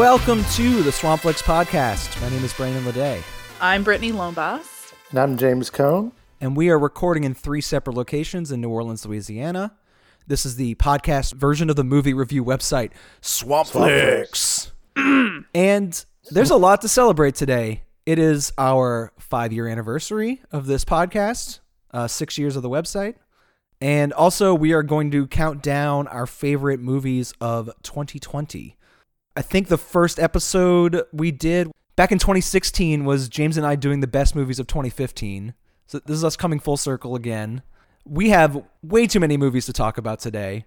Welcome to the Swampflix podcast. My name is Brandon Ledet, I'm Britnee Lombas. And I'm James Cohn. and we are recording in three separate locations in New Orleans, Louisiana. This is the podcast version of the movie review website, Swampflix. and there's a lot to celebrate today. It is our five year anniversary of this podcast, uh, six years of the website. And also, we are going to count down our favorite movies of 2020. I think the first episode we did back in 2016 was James and I doing the best movies of 2015. So this is us coming full circle again. We have way too many movies to talk about today.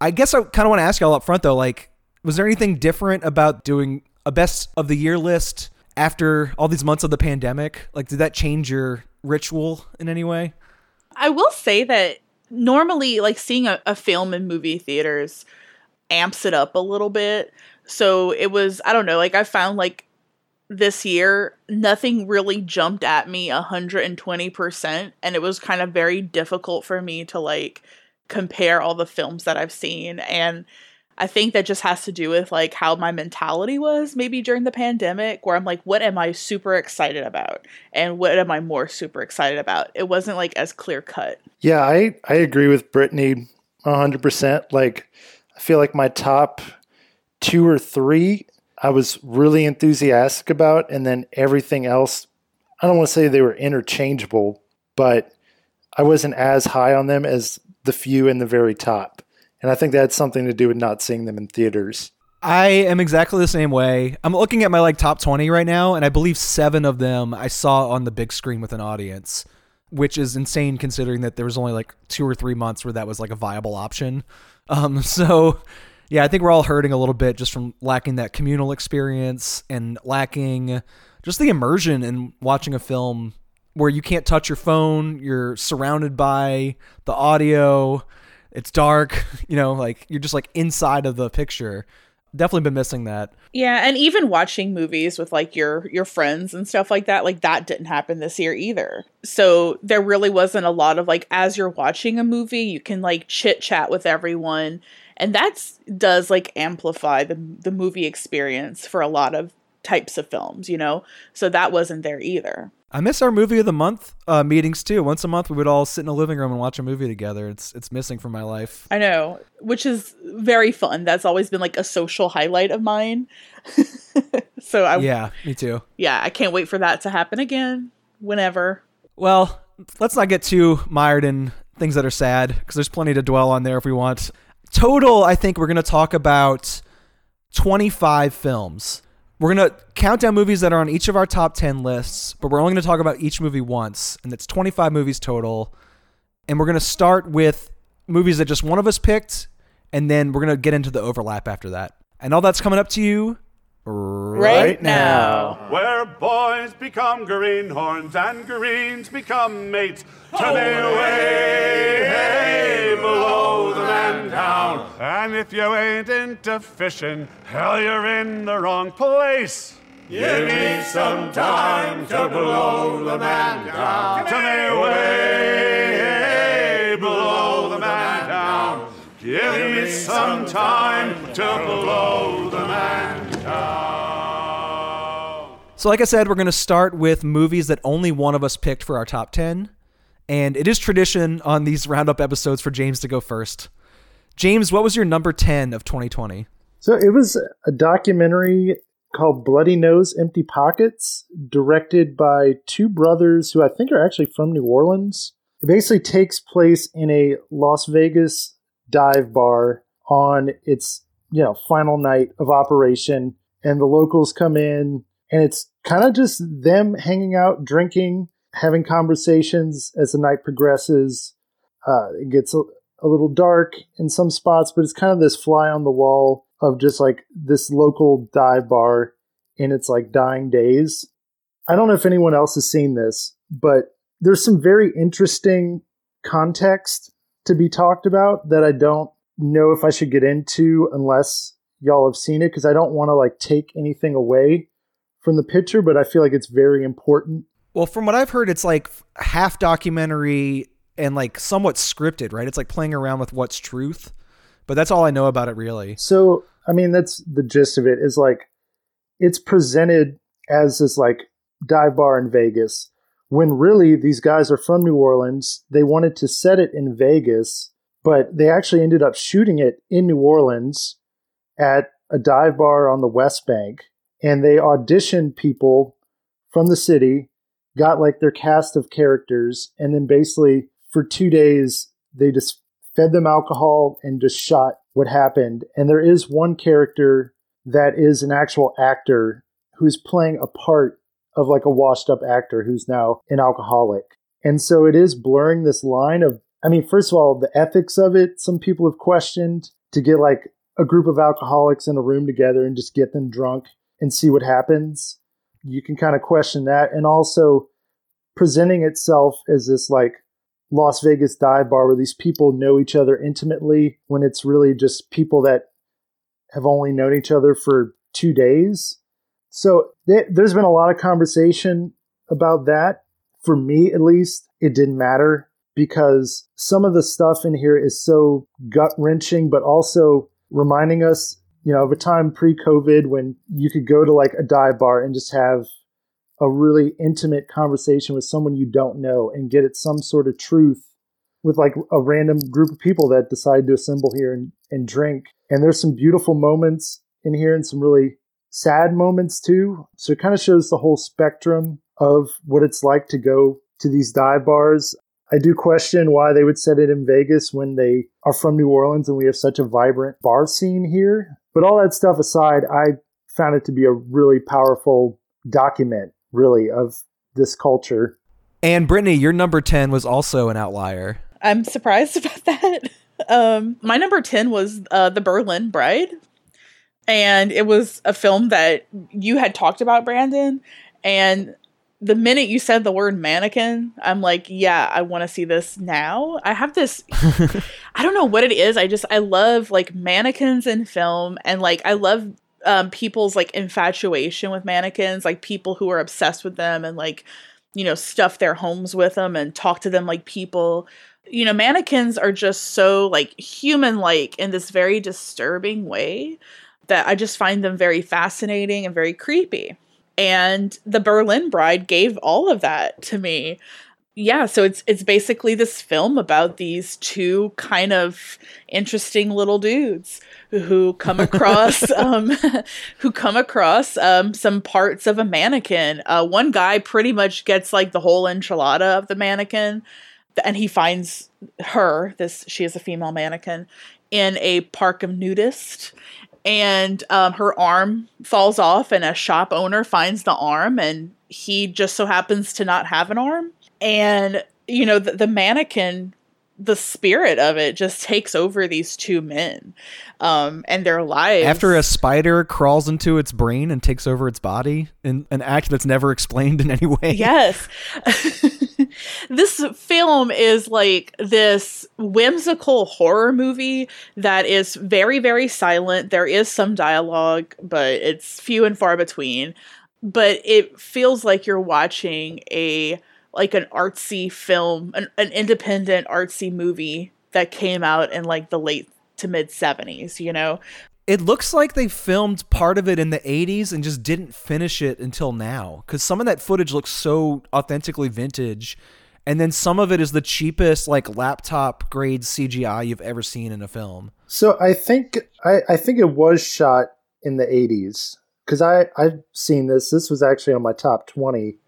I guess I kind of want to ask y'all up front though, like, was there anything different about doing a best of the year list after all these months of the pandemic? Like, did that change your ritual in any way? I will say that normally, like seeing a, a film in movie theaters amps it up a little bit. So it was, I don't know, like I found like this year, nothing really jumped at me 120%. And it was kind of very difficult for me to like compare all the films that I've seen. And I think that just has to do with like how my mentality was maybe during the pandemic, where I'm like, what am I super excited about? And what am I more super excited about? It wasn't like as clear cut. Yeah, I, I agree with Britnee 100%. Like, I feel like my top two or three I was really enthusiastic about, and then everything else, I don't want to say they were interchangeable, but I wasn't as high on them as the few in the very top. And I think that had something to do with not seeing them in theaters. I am exactly the same way. I'm looking at my like top 20 right now, and I believe seven of them I saw on the big screen with an audience, which is insane considering that there was only like two or three months where that was like a viable option. Um, so yeah, I think we're all hurting a little bit just from lacking that communal experience and lacking just the immersion in watching a film where you can't touch your phone, you're surrounded by the audio, it's dark, you know, like you're just like inside of the picture. Definitely been missing that. Yeah, and even watching movies with like your your friends and stuff like that, like that didn't happen this year either. So there really wasn't a lot of like as you're watching a movie, you can like chit chat with everyone and that's does like amplify the the movie experience for a lot of types of films, you know. So that wasn't there either. I miss our movie of the month uh, meetings too. Once a month, we would all sit in a living room and watch a movie together. It's it's missing from my life. I know, which is very fun. That's always been like a social highlight of mine. so I yeah, me too. Yeah, I can't wait for that to happen again. Whenever. Well, let's not get too mired in things that are sad because there's plenty to dwell on there if we want. Total, I think we're going to talk about 25 films. We're going to count down movies that are on each of our top 10 lists, but we're only going to talk about each movie once, and it's 25 movies total. And we're going to start with movies that just one of us picked, and then we're going to get into the overlap after that. And all that's coming up to you right, now. Where boys become greenhorns and greens become mates. To me away, hey, below the man down. And if you ain't into fishing, hell, you're in the wrong place. Give me some time to blow the man down. To me away, hey, below the man down. Give me some time to blow So, like I said, we're going to start with movies that only one of us picked for our top 10. And it is tradition on these roundup episodes for James to go first. James, what was your number 10 of 2020? So it was a documentary called Bloody Nose Empty Pockets, directed by two brothers who I think are actually from New Orleans. It basically takes place in a Las Vegas dive bar on its you know final night of operation and the locals come in and it's kind of just them hanging out drinking having conversations as the night progresses. Uh, it gets a, a little dark in some spots but it's kind of this fly on the wall of just like this local dive bar in its like dying days. I don't know if anyone else has seen this but there's some very interesting context to be talked about that I don't know if I should get into unless y'all have seen it because I don't want to like take anything away from the picture, but I feel like it's very important. Well, from what I've heard, it's like half documentary and like somewhat scripted, right? It's like playing around with what's truth, but that's all I know about it really. So, I mean, that's the gist of it is like it's presented as this like dive bar in Vegas when really these guys are from New Orleans. They wanted to set it in Vegas, but they actually ended up shooting it in New Orleans at a dive bar on the West Bank. And they auditioned people from the city, got like their cast of characters, and then basically for two days, they just fed them alcohol and just shot what happened. And there is one character that is an actual actor who's playing a part of like a washed up actor who's now an alcoholic. And so it is blurring this line of, I mean, first of all, the ethics of it, some people have questioned to get like a group of alcoholics in a room together and just get them drunk and see what happens. You can kind of question that. And also presenting itself as this like Las Vegas dive bar where these people know each other intimately when it's really just people that have only known each other for two days. So th- there's been a lot of conversation about that. For me, at least, it didn't matter because some of the stuff in here is so gut wrenching, but also reminding us, you know, of a time pre COVID when you could go to like a dive bar and just have a really intimate conversation with someone you don't know and get at some sort of truth with like a random group of people that decide to assemble here and, and drink. And there's some beautiful moments in here and some really sad moments too. So it kind of shows the whole spectrum of what it's like to go to these dive bars. I do question why they would set it in Vegas when they are from New Orleans and we have such a vibrant bar scene here. But all that stuff aside, I found it to be a really powerful document, really, of this culture. And Britnee, your number 10 was also an outlier. I'm surprised about that. Um, my number 10 was uh, The Berlin Bride. And it was a film that you had talked about, Brandon. And the minute you said the word mannequin, I'm like, yeah, I want to see this now. I have this, I don't know what it is. I just, I love like mannequins in film. And like, I love um, people's like infatuation with mannequins, like people who are obsessed with them and like, you know, stuff their homes with them and talk to them like people you know, mannequins are just so like human like in this very disturbing way that I just find them very fascinating and very creepy. And the Berlin Bride gave all of that to me. Yeah, so it's it's basically this film about these two kind of interesting little dudes who come across um, who come across um, some parts of a mannequin. Uh, one guy pretty much gets like the whole enchilada of the mannequin and he finds her this she is a female mannequin in a park of nudists and um, her arm falls off and a shop owner finds the arm and he just so happens to not have an arm and you know the, the mannequin the spirit of it just takes over these two men um, and their lives. After a spider crawls into its brain and takes over its body in an act that's never explained in any way. Yes. this film is like this whimsical horror movie that is very, very silent. There is some dialogue, but it's few and far between. But it feels like you're watching a like an artsy film, an, an independent artsy movie that came out in like the late to mid 70s, you know? It looks like they filmed part of it in the 80s and just didn't finish it until now cuz some of that footage looks so authentically vintage and then some of it is the cheapest like laptop grade CGI you've ever seen in a film. So I think I, I think it was shot in the 80s because I I've seen this. This was actually on my top 20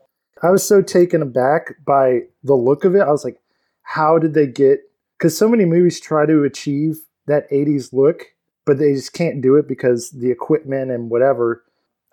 I was so taken aback by the look of it. I was like, how did they get? Because so many movies try to achieve that 80s look, but they just can't do it because the equipment and whatever.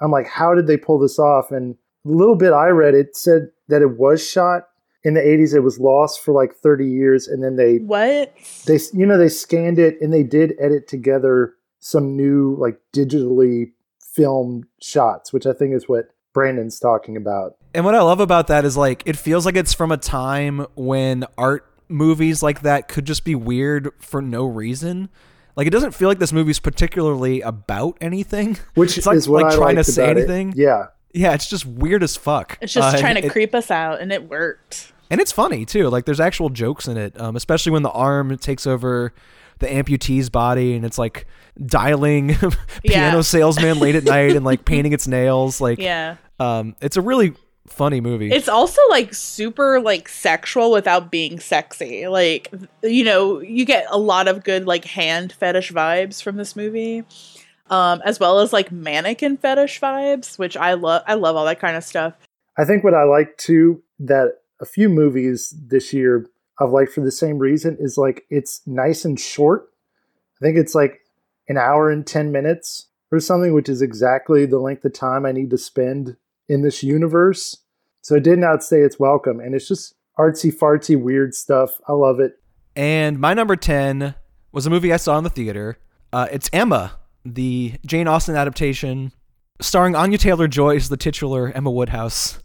I'm like, how did they pull this off? And a little bit I read, it said that it was shot in the 80s. It was lost for like 30 years. And then they, what? They, you know, they scanned it and they did edit together some new, like digitally filmed shots, which I think is what Brandon's talking about. And what I love about that is like it feels like it's from a time when art movies like that could just be weird for no reason. Like it doesn't feel like this movie's particularly about anything. Which it's like, is what like I trying to say about it. anything. Yeah. Yeah, it's just weird as fuck. It's just Uh, trying to it- creep us out, and it worked. and it's funny too. Like there's actual jokes in it, um, especially when the arm takes over the amputee's body and it's like dialing piano Yeah. salesman late at night and like painting its nails. Like, Yeah. um, it's a really funny movie. It's also like super like sexual without being sexy. Like you know, you get a lot of good like hand fetish vibes from this movie. Um, as well as like mannequin fetish vibes, which I love I love all that kind of stuff. I think what I like too that a few movies this year I've liked for the same reason is like it's nice and short. I think it's like an hour and 10 minutes or something, which is exactly the length of time I need to spend in this universe. So it did not say its welcome. And it's just artsy fartsy weird stuff. I love it. And my number 10 was a movie I saw in the theater. Uh, it's Emma, the Jane Austen adaptation, starring Anya Taylor Joy as the titular Emma Woodhouse.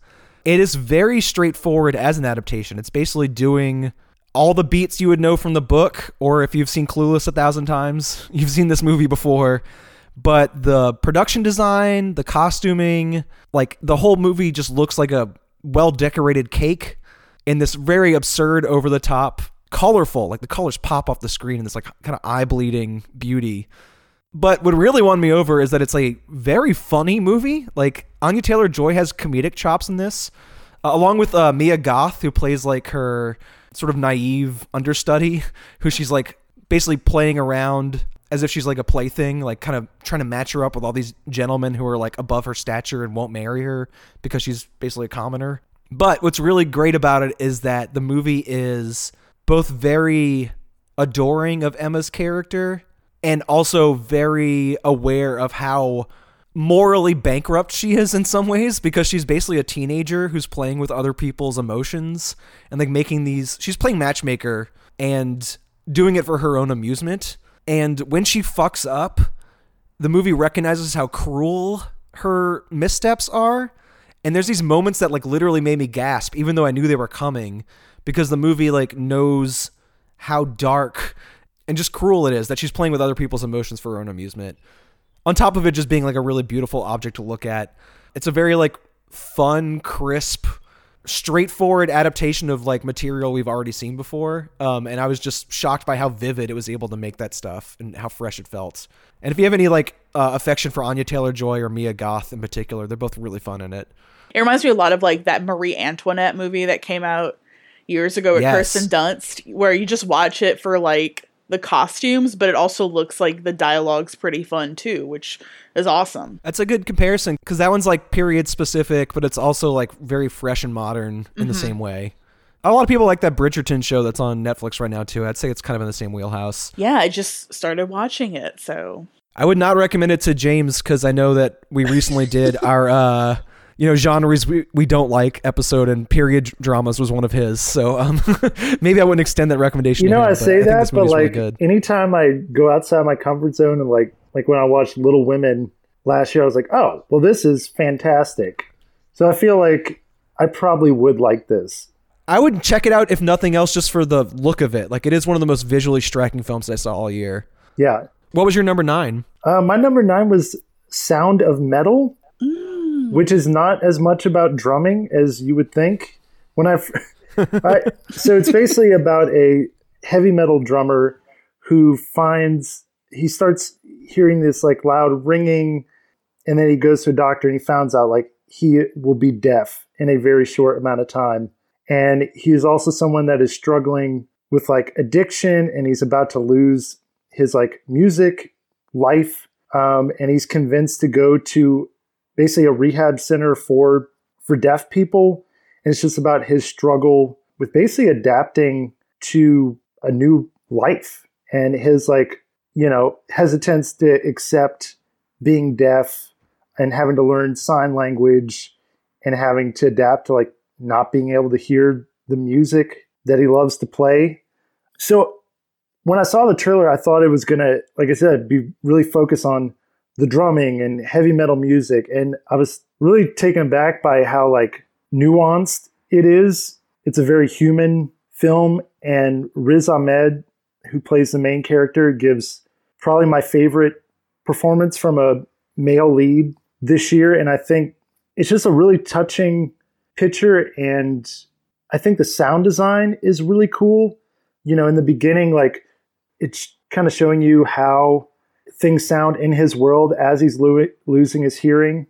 It is very straightforward as an adaptation. It's basically doing all the beats you would know from the book, or if you've seen Clueless a thousand times, you've seen this movie before. But the production design, the costuming, like the whole movie just looks like a well decorated cake in this very absurd, over the top, colorful, like the colors pop off the screen in this like kind of eye bleeding beauty. But what really won me over is that it's a very funny movie. Like Anya Taylor Joy has comedic chops in this, uh, along with uh, Mia Goth, who plays like her sort of naive understudy, who she's like basically playing around as if she's like a plaything, like kind of trying to match her up with all these gentlemen who are like above her stature and won't marry her because she's basically a commoner. But what's really great about it is that the movie is both very adoring of Emma's character and also very aware of how morally bankrupt she is in some ways because she's basically a teenager who's playing with other people's emotions and like making these she's playing matchmaker and doing it for her own amusement and when she fucks up the movie recognizes how cruel her missteps are and there's these moments that like literally made me gasp even though I knew they were coming because the movie like knows how dark and just cruel it is that she's playing with other people's emotions for her own amusement. On top of it just being like a really beautiful object to look at. It's a very like fun, crisp, straightforward adaptation of like material we've already seen before. Um, and I was just shocked by how vivid it was able to make that stuff and how fresh it felt. And if you have any like uh, affection for Anya Taylor Joy or Mia Goth in particular, they're both really fun in it. It reminds me a lot of like that Marie Antoinette movie that came out years ago with Yes. Kirsten Dunst, where you just watch it for like the costumes, but it also looks like the dialogue's pretty fun too, which is awesome. That's a good comparison because that one's like period specific, but it's also like very fresh and modern in the same way. A lot of people like that Bridgerton show that's on Netflix right now too. I'd say it's kind of in the same wheelhouse. Yeah, I just started watching it, so I would not recommend it to James because I know that we recently did our uh you know genres we, we don't like episode and period dramas was one of his. So um maybe I wouldn't extend that recommendation. You to know, him, I say that, this but movie's really like anytime I go outside my comfort zone and like like when I watched Little Women last year, I was like, oh, well, this is fantastic. So I feel like I probably would like this. I would check it out if nothing else, just for the look of it. Like it is one of the most visually striking films I saw all year. Yeah. What was your number nine? Uh, my number nine was Sound of Metal, which is not as much about drumming as you would think. When I, I so it's basically about a heavy metal drummer who finds he starts hearing this like loud ringing, and then he goes to a doctor and he finds out like he will be deaf in a very short amount of time, and he is also someone that is struggling with like addiction, and he's about to lose his like music life um, and he's convinced to go to basically a rehab center for for deaf people. And it's just about his struggle with basically adapting to a new life and his like you know hesitance to accept being deaf and having to learn sign language and having to adapt to like not being able to hear the music that he loves to play. So when I saw the trailer, I thought it was gonna, like I said, be really focused on the drumming and heavy metal music, and I was really taken aback by how like nuanced it is. It's a very human film, and Riz Ahmed, who plays the main character, gives probably my favorite performance from a male lead this year, and I think it's just a really touching picture, and I think the sound design is really cool. You know, in the beginning, like it's kind of showing you how things sound in his world as he's lo- losing his hearing.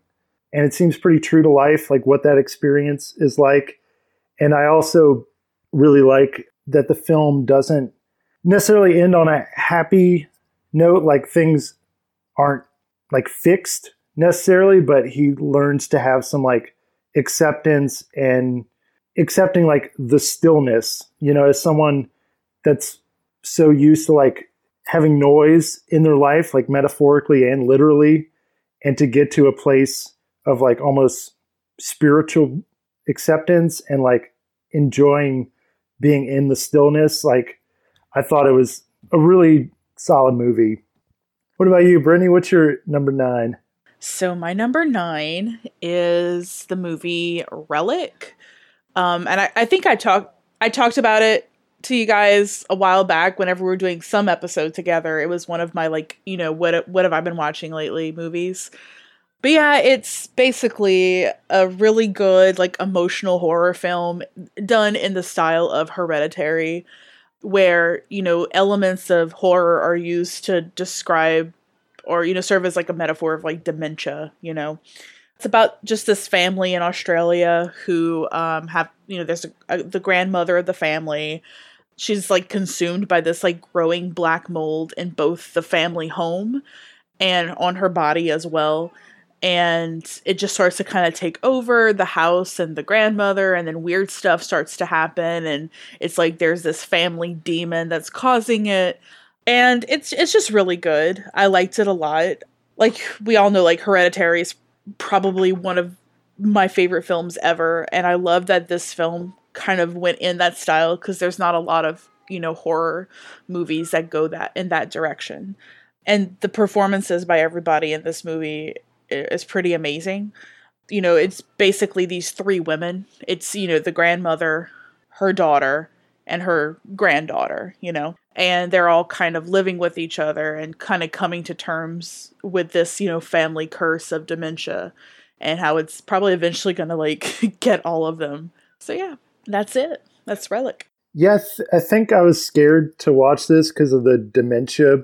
And it seems pretty true to life, like what that experience is like. And I also really like that the film doesn't necessarily end on a happy note, like things aren't like fixed necessarily, but he learns to have some like acceptance and accepting like the stillness, you know, as someone that's so used to like having noise in their life, like metaphorically and literally, and to get to a place of like almost spiritual acceptance and like enjoying being in the stillness. Like, I thought it was a really solid movie. What about you, Britnee? What's your number nine? So my number nine is the movie Relic, um, and I, I think I talked I talked about it to you guys a while back whenever we were doing some episode together. It was one of my like you know what what have I been watching lately movies. But yeah, it's basically a really good like emotional horror film done in the style of Hereditary where, you know, elements of horror are used to describe or you know serve as like a metaphor of like dementia you know it's about just this family in australia who um have you know there's a, a, the grandmother of the family she's like consumed by this like growing black mold in both the family home and on her body as well and it just starts to kind of take over the house and the grandmother and then weird stuff starts to happen and it's like there's this family demon that's causing it and it's it's just really good. I liked it a lot. Like we all know, like Hereditary is probably one of my favorite films ever, and I love that this film kind of went in that style because there's not a lot of you know horror movies that go that in that direction, and the performances by everybody in this movie is pretty amazing. You know, it's basically these three women. It's you know the grandmother, her daughter, and her granddaughter. You know, and they're all kind of living with each other and kind of coming to terms with this, you know, family curse of dementia and how it's probably eventually going to like get all of them. So yeah, that's it. That's Relic. Yes, I think I was scared to watch this because of the dementia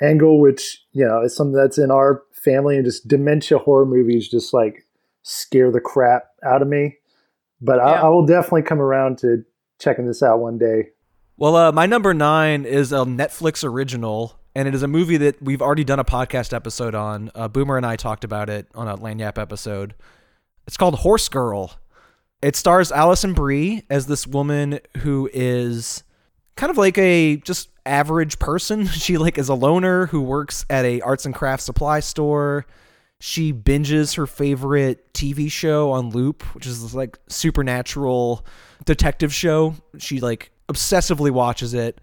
angle, which, you know, is something that's in our family and just dementia horror movies just like scare the crap out of me. But yeah. I, I will definitely come around to checking this out one day. Well, uh, my number nine is a Netflix original, and it is a movie that we've already done a podcast episode on. Uh, Boomer and I talked about it on a Lagniappe episode. It's called Horse Girl. It stars Alison Brie as this woman who is kind of like a just average person. She like is a loner who works at a arts and crafts supply store. She binges her favorite TV show on loop, which is this like supernatural detective show. She like obsessively watches it.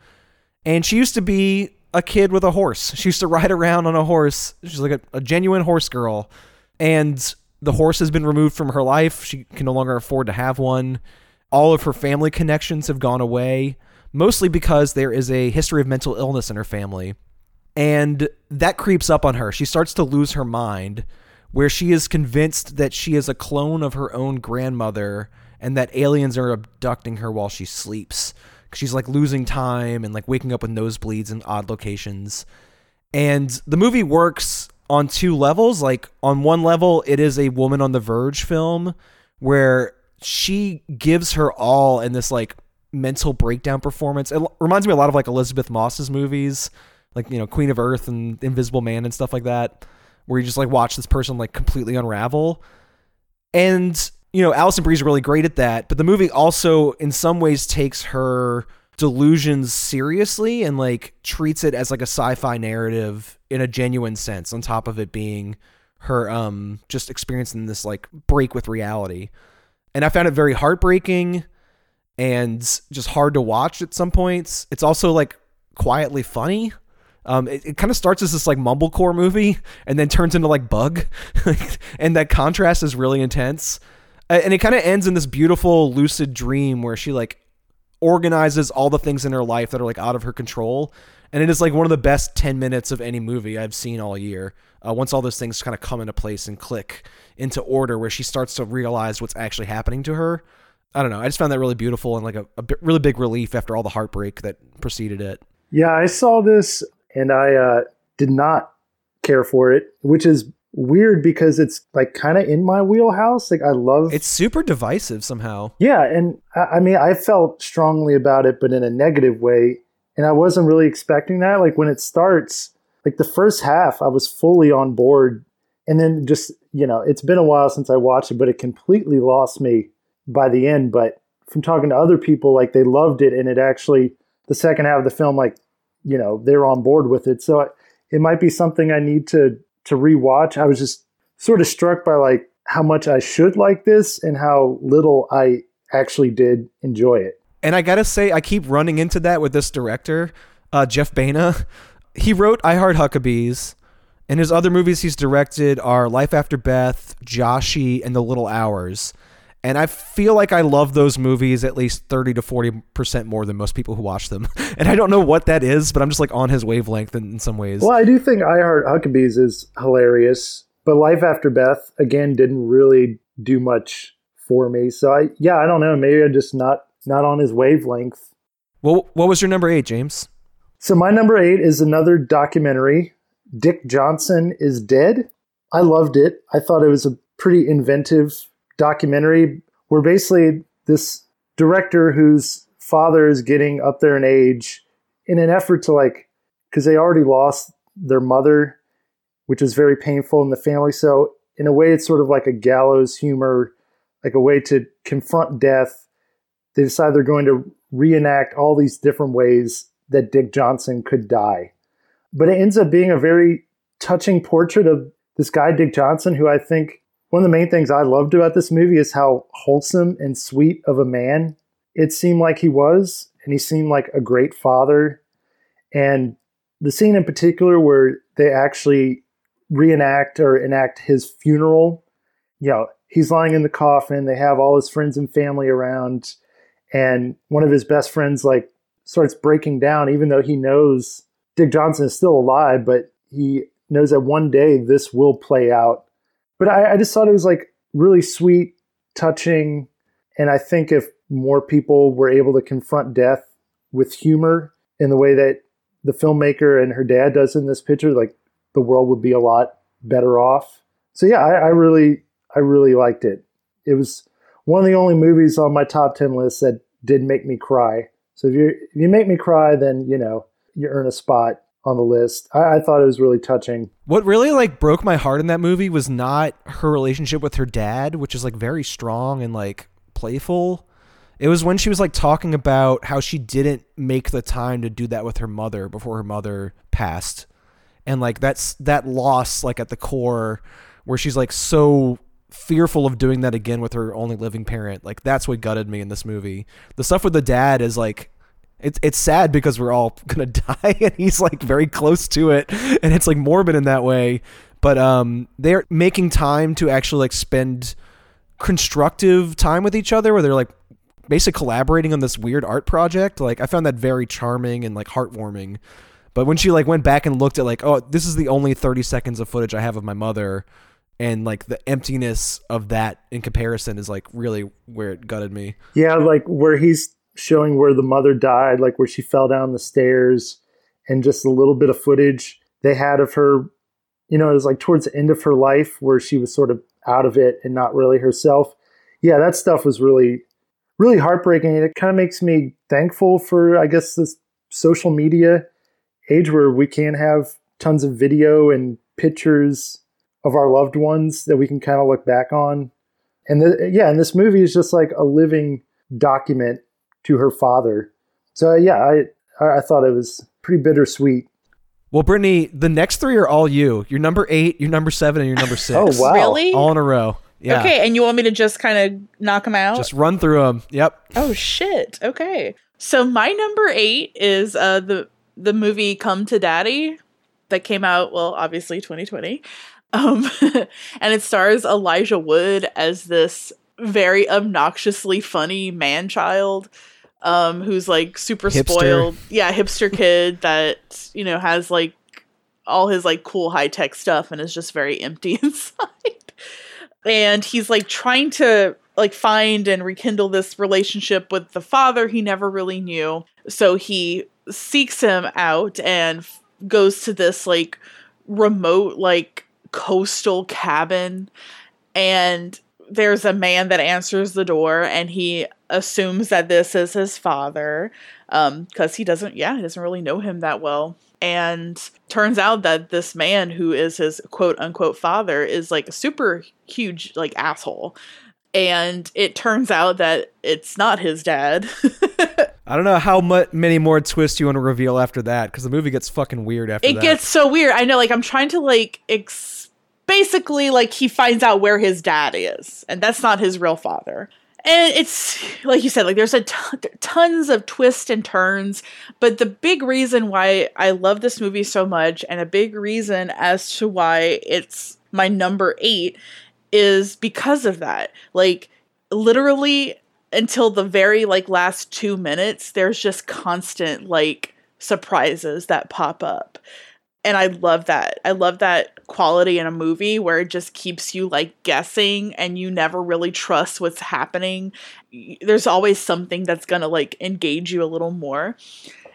And she used to be a kid with a horse. She used to ride around on a horse. She's like a, a genuine horse girl. And the horse has been removed from her life. She can no longer afford to have one. All of her family connections have gone away, mostly because there is a history of mental illness in her family. And that creeps up on her. She starts to lose her mind, where she is convinced that she is a clone of her own grandmother and that aliens are abducting her while she sleeps. She's like losing time and like waking up with nosebleeds in odd locations. And the movie works on two levels. Like, on one level, it is a woman on the verge film where she gives her all in this like mental breakdown performance. It reminds me a lot of like Elisabeth Moss's movies, like, you know, Queen of Earth and Invisible Man and stuff like that, where you just like watch this person like completely unravel. And you know, Alison Brie's really great at that, but the movie also in some ways takes her delusions seriously and like treats it as like a sci-fi narrative in a genuine sense on top of it being her um just experiencing this like break with reality. And I found it very heartbreaking and just hard to watch at some points. It's also like quietly funny. Um, it, it kind of starts as this like mumblecore movie and then turns into like bug, and that contrast is really intense and it kind of ends in this beautiful lucid dream where she like organizes all the things in her life that are like out of her control and it is like one of the best 10 minutes of any movie i've seen all year uh, once all those things kind of come into place and click into order where she starts to realize what's actually happening to her I don't know. I just found that really beautiful and like a, a really big relief after all the heartbreak that preceded it. Yeah, I saw this and I uh, did not care for it, which is weird because it's like kind of in my wheelhouse. Like I love It's super divisive somehow. Yeah, and I I mean, I felt strongly about it, but in a negative way. And I wasn't really expecting that. Like when it starts, like the first half, I was fully on board. And then just, you know, it's been a while since I watched it, but it completely lost me by the end. But from talking to other people, like they loved it. And it actually, the second half of the film, like, you know, they're on board with it. So it, might be something I need to, to rewatch. I was just sort of struck by like how much I should like this and how little I actually did enjoy it. And I gotta say, I keep running into that with this director, uh, Jeff Baena. He wrote I Heart Huckabees, and his other movies he's directed are Life After Beth, Joshy, and The Little Hours. And I feel like I love those movies at least 30 to 40% more than most people who watch them. And I don't know what that is, but I'm just like on his wavelength in, in some ways. Well, I do think I Heart Huckabees is hilarious, but Life After Beth again didn't really do much for me. So I yeah, I don't know, maybe I'm just not not on his wavelength. Well, what was your number eight, James? So my number 8 is another documentary, Dick Johnson is Dead. I loved it. I thought it was a pretty inventive documentary where basically this director whose father is getting up there in age in an effort to like because they already lost their mother which is very painful in the family so in a way it's sort of like a gallows humor like a way to confront death they decide they're going to reenact all these different ways that dick johnson could die but it ends up being a very touching portrait of this guy dick johnson who i think one of the main things I loved about this movie is how wholesome and sweet of a man it seemed like he was, and he seemed like a great father. And the scene in particular where they actually reenact or enact his funeral, you know, he's lying in the coffin, they have all his friends and family around, and one of his best friends like starts breaking down, even though he knows Dick Johnson is still alive, but he knows that one day this will play out but I, I just thought it was like really sweet, touching, and I think if more people were able to confront death with humor in the way that the filmmaker and her dad does in this picture, like the world would be a lot better off. So yeah, I, I really, I really liked it. It was one of the only movies on my top ten list that did make me cry. So if you if you make me cry, then you know you earn a spot on the list. I, I thought it was really touching. What really like broke my heart in that movie was not her relationship with her dad, which is like very strong and like playful. It was when she was like talking about how she didn't make the time to do that with her mother before her mother passed. And like that's that loss like at the core where she's like so fearful of doing that again with her only living parent. Like that's what gutted me in this movie. The stuff with the dad is like it's it's sad because we're all gonna die and he's like very close to it and it's like morbid in that way but um they're making time to actually like spend constructive time with each other where they're like basically collaborating on this weird art project like i found that very charming and like heartwarming but when she like went back and looked at like oh this is the only 30 seconds of footage i have of my mother and like the emptiness of that in comparison is like really where it gutted me Yeah, like where he's showing where the mother died, like where she fell down the stairs, and just a little bit of footage they had of her. You know, it was like towards the end of her life where she was sort of out of it and not really herself. Yeah, that stuff was really, really heartbreaking. And it kind of makes me thankful for, I guess, this social media age where we can have tons of video and pictures of our loved ones that we can kind of look back on. And the, yeah, and this movie is just like a living document to her father. So yeah, I I thought it was pretty bittersweet. Well, Britnee, the next three are all you. You're number eight, you're number seven, and you're number six. Oh wow! Really? All in a row. Yeah. Okay, and you want me to just kind of knock them out? Just run through them. Yep. Oh shit. Okay. So my number 8 is uh the the movie Come to Daddy that came out well obviously 2020. Um and it stars Elijah Wood as this very obnoxiously funny man child um who's like super Hipster. spoiled. Yeah, hipster kid that, you know, has like all his like cool high-tech stuff and is just very empty inside. And he's like trying to like find and rekindle this relationship with the father he never really knew. So he seeks him out and f- goes to this like remote like coastal cabin and there's a man that answers the door and he assumes that this is his father um because he doesn't yeah he doesn't really know him that well. And turns out that this man who is his quote unquote father is like a super huge like asshole. And it turns out that it's not his dad. I don't know how much many more twists you want to reveal after that because the movie gets fucking weird after it that. gets so weird. I know like i'm trying to like ex- basically like he finds out where his dad is and that's not his real father. And it's like you said like there's a tons of twists and turns but the big reason why i love this movie so much and a big reason as to why it's my number eight is because of that. Like literally until the very like last two minutes there's just constant like surprises that pop up and i love that. I love that quality in a movie where it just keeps you like guessing and you never really trust what's happening. There's always something that's gonna like engage you a little more.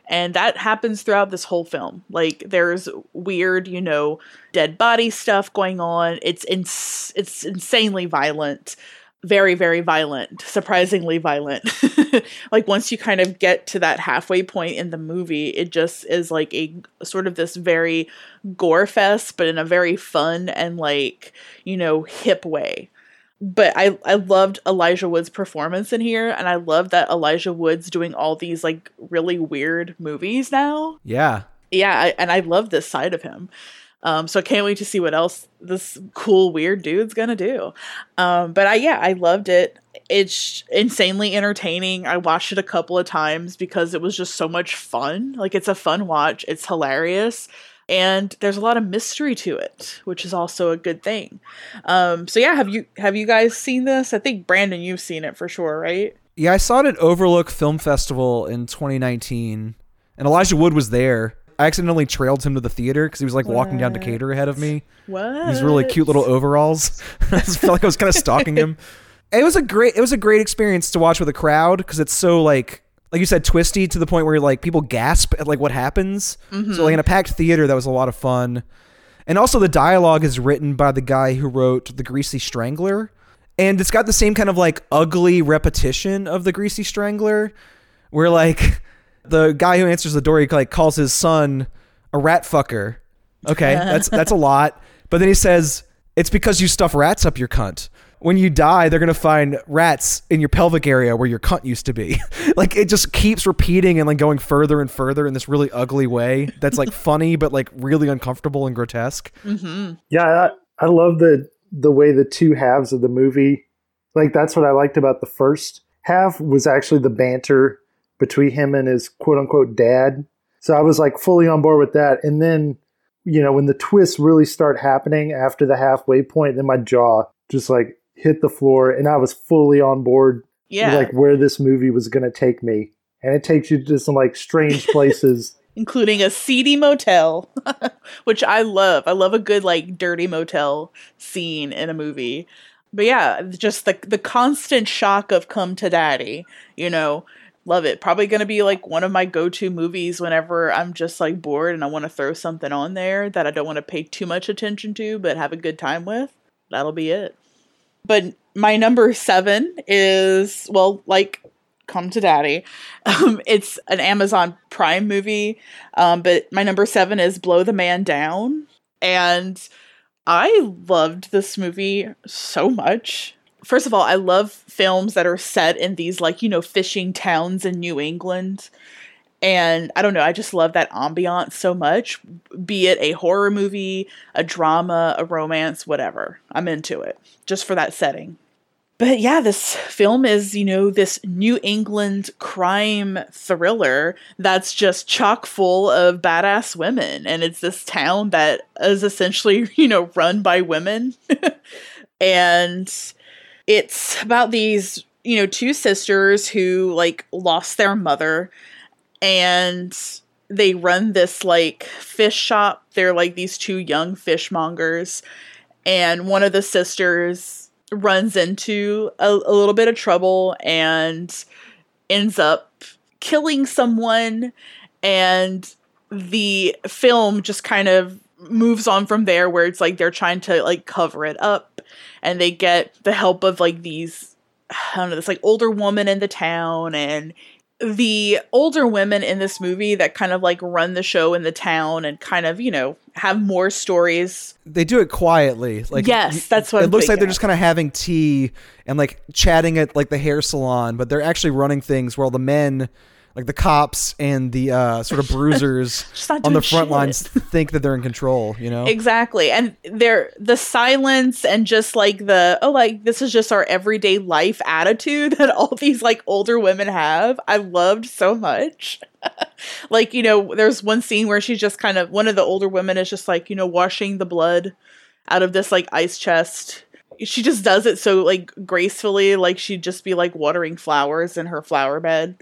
And that happens throughout this whole film. Like there's weird you know dead body stuff going on. It's ins- it's insanely violent very very violent surprisingly violent like once you kind of get to that halfway point in the movie it just is like a sort of this very gore fest but in a very fun and like you know hip way but I I loved Elijah Wood's performance in here, and I love that Elijah Wood's doing all these like really weird movies now. yeah. Yeah, I, and I love this side of him. Um, so I can't wait to see what else this cool weird dude's gonna do. Um, but I yeah, I loved it. It's insanely entertaining. I watched it a couple of times because it was just so much fun. Like it's a fun watch. It's hilarious and there's a lot of mystery to it, which is also a good thing. Um, so yeah, have you have you guys seen this? I think Brandon, you've seen it for sure, right? Yeah, I saw it at Overlook Film Festival in 2019, and Elijah Wood was there. I accidentally trailed him to the theater because he was like walking down Decatur ahead of me. What? These really cute little overalls. I just felt like I was kind of stalking him. It was a great. It was a great experience to watch with a crowd because it's so like, like you said, twisty to the point where like people gasp at like what happens. So like in a mm-hmm. packed theater, that was a lot of fun. And also the dialogue is written by the guy who wrote The Greasy Strangler. And it's got the same kind of like ugly repetition of The Greasy Strangler where like the guy who answers the door he like calls his son a rat fucker. Okay, that's that's a lot. But then he says it's because you stuff rats up your cunt. When you die, they're gonna find rats in your pelvic area where your cunt used to be. like it just keeps repeating and like going further and further in this really ugly way. That's like funny but like really uncomfortable and grotesque. Mm-hmm. Yeah, I, I love the the way the two halves of the movie. Like that's what I liked about the first half was actually the banter between him and his quote unquote dad. So I was like fully on board with that. And then, you know, when the twists really start happening after the halfway point, then my jaw just like hit the floor and I was fully on board Yeah, like where this movie was gonna take me. And it takes you to some like strange places. including a seedy motel, which I love. I love a good like dirty motel scene in a movie. But yeah, just the the constant shock of "Come to Daddy," you know, love it. Probably gonna be like one of my go to movies whenever I'm just like bored and I want to throw something on there that I don't want to pay too much attention to, but have a good time with. That'll be it. But my number seven is well, like Come to Daddy. Um, it's an Amazon Prime movie, um, but my number seven is Blow the Man Down. And I loved this movie so much. First of all, I love films that are set in these, like, you know, fishing towns in New England. And I don't know, I just love that ambiance so much. Be it a horror movie, a drama, a romance, whatever. I'm into it just for that setting. But yeah, this film is, you know, this New England crime thriller that's just chock full of badass women. And it's this town that is essentially, you know, run by women. and it's about these, you know, two sisters who like lost their mother and they run this like fish shop. They're like these two young fishmongers. And one of the sisters runs into a, a little bit of trouble and ends up killing someone and the film just kind of moves on from there where it's like they're trying to like cover it up and they get the help of like these I don't know this like older woman in the town and the older women in this movie that kind of like run the show in the town and kind of you know have more stories They do it quietly. Like Yes, that's what it I'm looks like they're of. just kind of having tea and like chatting at like the hair salon, but they're actually running things while the men, like the cops and the uh, sort of bruisers on the front shit. lines, think that they're in control. You know, Exactly. And they're the silence and just like the oh like this is just our everyday life attitude that all these like older women have. I loved so much. like, you know, there's one scene where she's just kind of one of the older women is just like, you know, washing the blood out of this like ice chest. She just does it so like gracefully, like she'd just be like watering flowers in her flower bed.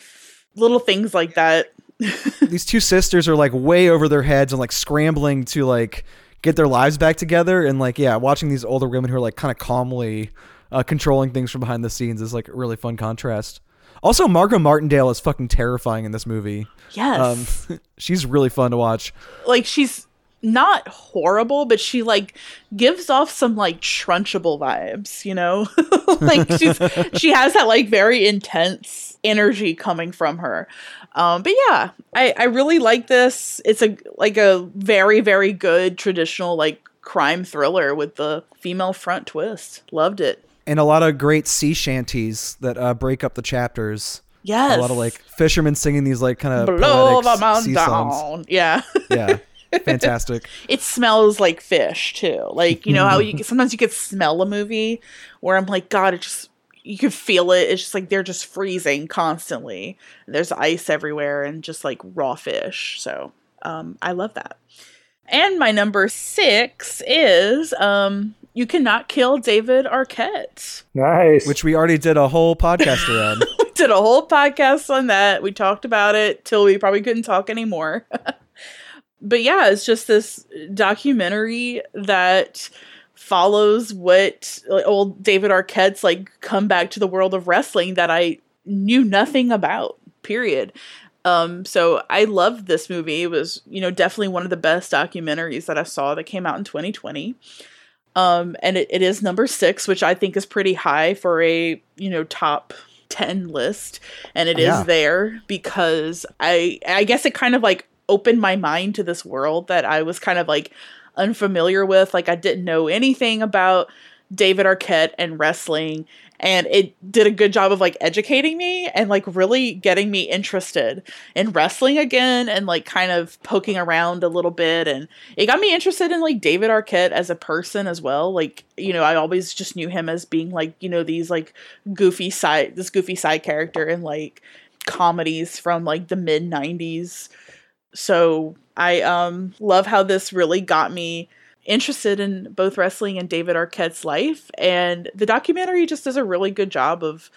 Little things like that. these two sisters are like way over their heads and like scrambling to like get their lives back together and like yeah watching these older women who are like kind of calmly uh, controlling things from behind the scenes is like a really fun contrast also margot martindale is fucking terrifying in this movie Yes. um she's really fun to watch like she's not horrible, but she like gives off some like Trunchbull vibes, you know? like she's she has that like very intense energy coming from her. Um but yeah, I I really like this. It's a like a very very good traditional like crime thriller with the female front twist. Loved it. and a lot of great sea shanties that uh, break up the chapters Yes. a lot of like fishermen singing these like kind of blow the mountain sea songs down. Yeah. yeah fantastic it smells like fish too. Like you know how you sometimes you could smell a movie where I'm like, God, it just you can feel it. It's just like they're just freezing constantly. There's ice everywhere and just like raw fish. So um, I love that. And my number six is um, you cannot kill David Arquette. Nice. which we already did a whole podcast around We did a whole podcast on that. We talked about it till we probably couldn't talk anymore. But yeah, it's just this documentary that follows what like, old David Arquette's like come back to the world of wrestling that I knew nothing about. Period. Um, so I loved this movie. It was, you know, definitely one of the best documentaries that I saw that came out in 2020. Um, and it, it is number six, which I think is pretty high for a, you know, top 10 list. And it is Yeah. there because I, I guess it kind of like opened my mind to this world that I was kind of like unfamiliar with. Like I didn't know anything about David Arquette and wrestling. And it did a good job of like educating me and like really getting me interested in wrestling again and like kind of poking around a little bit. And it got me interested in like David Arquette as a person as well. Like, you know, I always just knew him as being like, you know, these like goofy side, this goofy side character in like comedies from like the mid 90s. So I um love how this really got me interested in both wrestling and David Arquette's life. And the documentary just does a really good job of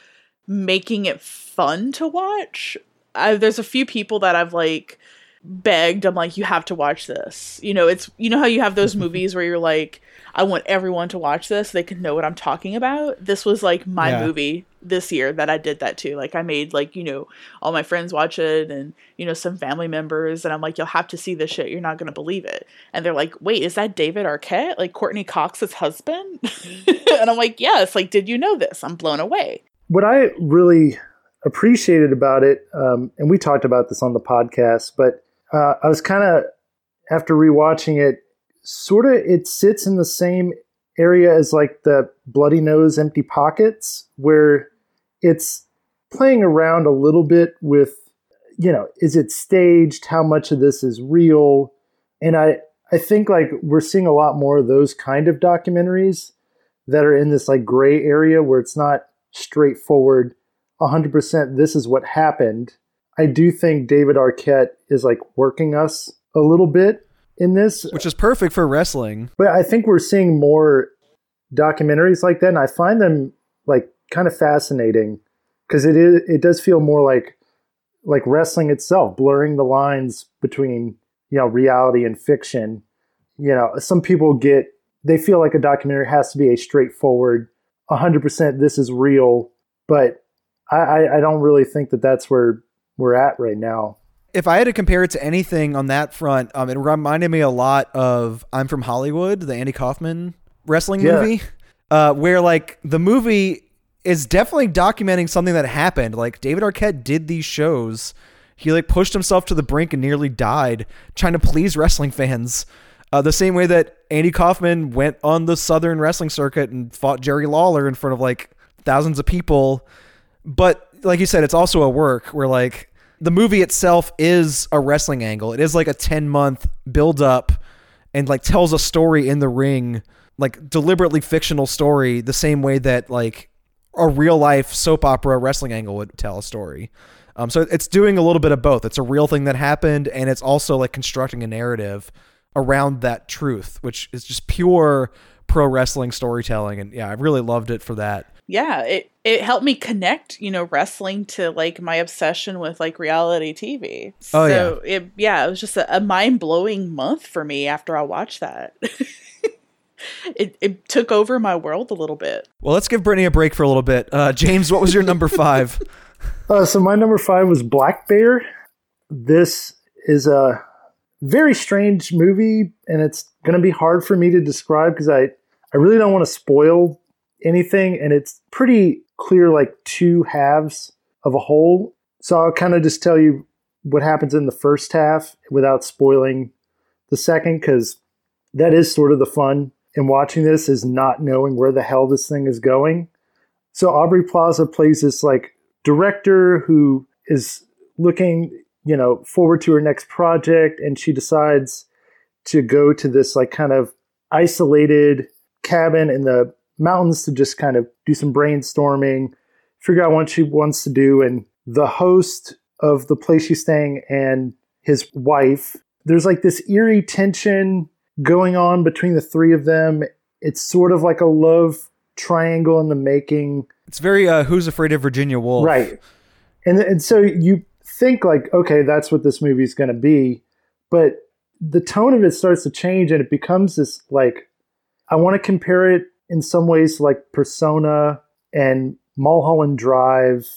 making it fun to watch. I, there's a few people that I've like begged. I'm like, you have to watch this. You know, it's you know how you have those movies where you're like, I want everyone to watch this. So they can know what I'm talking about. This was like my Yeah. movie this year that I did that too. Like I made like, you know, all my friends watch it and, you know, some family members and I'm like, you'll have to see this shit. You're not gonna believe it. And they're like, wait, is that David Arquette? Like Courteney Cox's husband? and I'm like, yes, like, did you know this? I'm blown away. what I really appreciated about it, um, and we talked about this on the podcast, but uh, I was kind of after rewatching it, sort of it sits in the same area as like the Bloody Nose, Empty Pockets, where it's playing around a little bit with, you know, is it staged? How much of this is real? And I, I think like we're seeing a lot more of those kind of documentaries that are in this like gray area where it's not straightforward 100% this is what happened i do think david arquette is like working us a little bit in this which is perfect for wrestling but i think we're seeing more documentaries like that and i find them like kind of fascinating because it is it does feel more like like wrestling itself blurring the lines between you know reality and fiction you know some people get they feel like a documentary has to be a straightforward 100% this is real, but I, I, I don't really think that that's where we're at right now. If I had to compare it to anything on that front, um, it reminded me a lot of I'm from Hollywood, the Andy Kaufman wrestling Yeah. movie, uh, where like the movie is definitely documenting something that happened. Like David Arquette did these shows. He like pushed himself to the brink and nearly died trying to please wrestling fans. Uh, the same way that Andy Kaufman went on the Southern wrestling circuit and fought Jerry Lawler in front of like thousands of people. But like you said, it's also a work where like the movie itself is a wrestling angle. It is like a 10 month build up and like tells a story in the ring, like deliberately fictional story, the same way that like a real life soap opera wrestling angle would tell a story. Um, so it's doing a little bit of both. It's a real thing that happened, and it's also like constructing a narrative around that truth, which is just pure pro wrestling storytelling. And yeah, I really loved it for that. Yeah it it helped me connect you know wrestling to like my obsession with like reality tv Oh, so it yeah it was just a, a mind-blowing month for me after i watched that it, it took over my world a little bit Well, let's give Britnee a break for a little bit. Uh, James, what was your number five? Uh, so my number five was Black Bear. This is a very strange movie, and it's going to be hard for me to describe because I, I really don't want to spoil anything, and it's pretty clear like two halves of a whole. So I'll kind of just tell you what happens in the first half without spoiling the second, because that is sort of the fun in watching this is not knowing where the hell this thing is going. So Aubrey Plaza plays this like director who is looking, you know, forward to her next project and she decides to go to this like kind of isolated cabin in the mountains to just kind of do some brainstorming, figure out what she wants to do and the host of the place she's staying and his wife, there's like this eerie tension going on between the three of them. It's sort of like a love triangle in the making. It's very uh, Who's Afraid of Virginia Woolf. Right. And and so you think like, okay, that's what this movie's going to be, but the tone of it starts to change and it becomes this like I want to compare it in some ways like Persona and Mulholland Drive.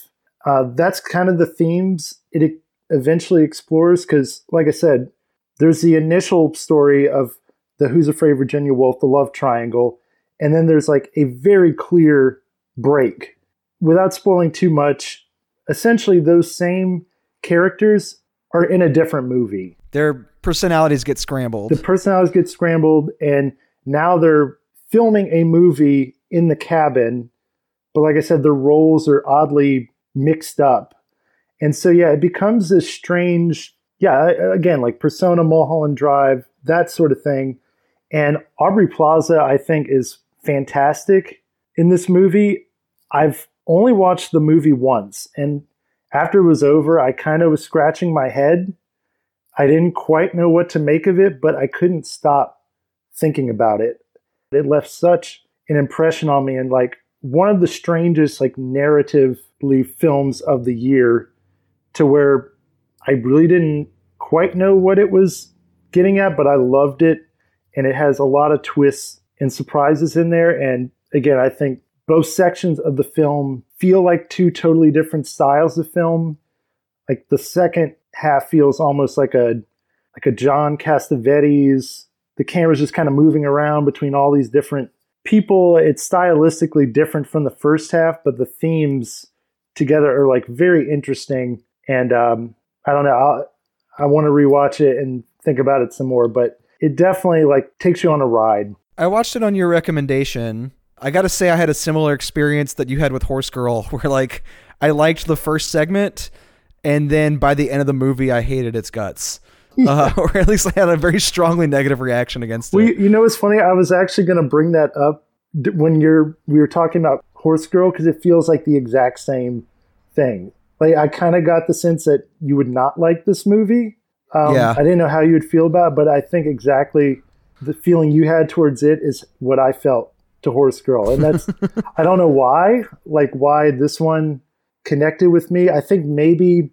Uh, that's kind of the themes it eventually explores because, like I said, there's the initial story of the Who's Afraid of Virginia Woolf, the love triangle, and then there's like a very clear break. Without spoiling too much, essentially those same characters are in a different movie. Their personalities get scrambled. The personalities get scrambled, and now they're filming a movie in the cabin. But like I said, the roles are oddly mixed up. And so, yeah, it becomes this strange, yeah, again, like Persona, Mulholland Drive, that sort of thing. And Aubrey Plaza, I think, is fantastic in this movie. I've only watched the movie once. And after it was over, I kind of was scratching my head. I didn't quite know what to make of it, but I couldn't stop thinking about it. It left such an impression on me and like one of the strangest like narratively films of the year to where I really didn't quite know what it was getting at, but I loved it and it has a lot of twists and surprises in there and again, I think both sections of the film feel like two totally different styles of film. Like the second half feels almost like a like a John Cassavetes. The camera's just kind of moving around between all these different people. It's stylistically different from the first half, but the themes together are like very interesting. And um, I don't know. I'll, I want to rewatch it and think about it some more, but it definitely like takes you on a ride. I watched it on your recommendation. I got to say, I had a similar experience that you had with Horse Girl, where like I liked the first segment, and then by the end of the movie, I hated its guts. Uh, or at least I had a very strongly negative reaction against Well, it. you, you know it's funny? I was actually going to bring that up when you're we were talking about Horse Girl because it feels like the exact same thing. Like I kind of got the sense that you would not like this movie. Um, Yeah. I didn't know how you would feel about, it, but I think exactly the feeling you had towards it is what I felt to Horse Girl, and that's I don't know why, like why this one connected with me. I think maybe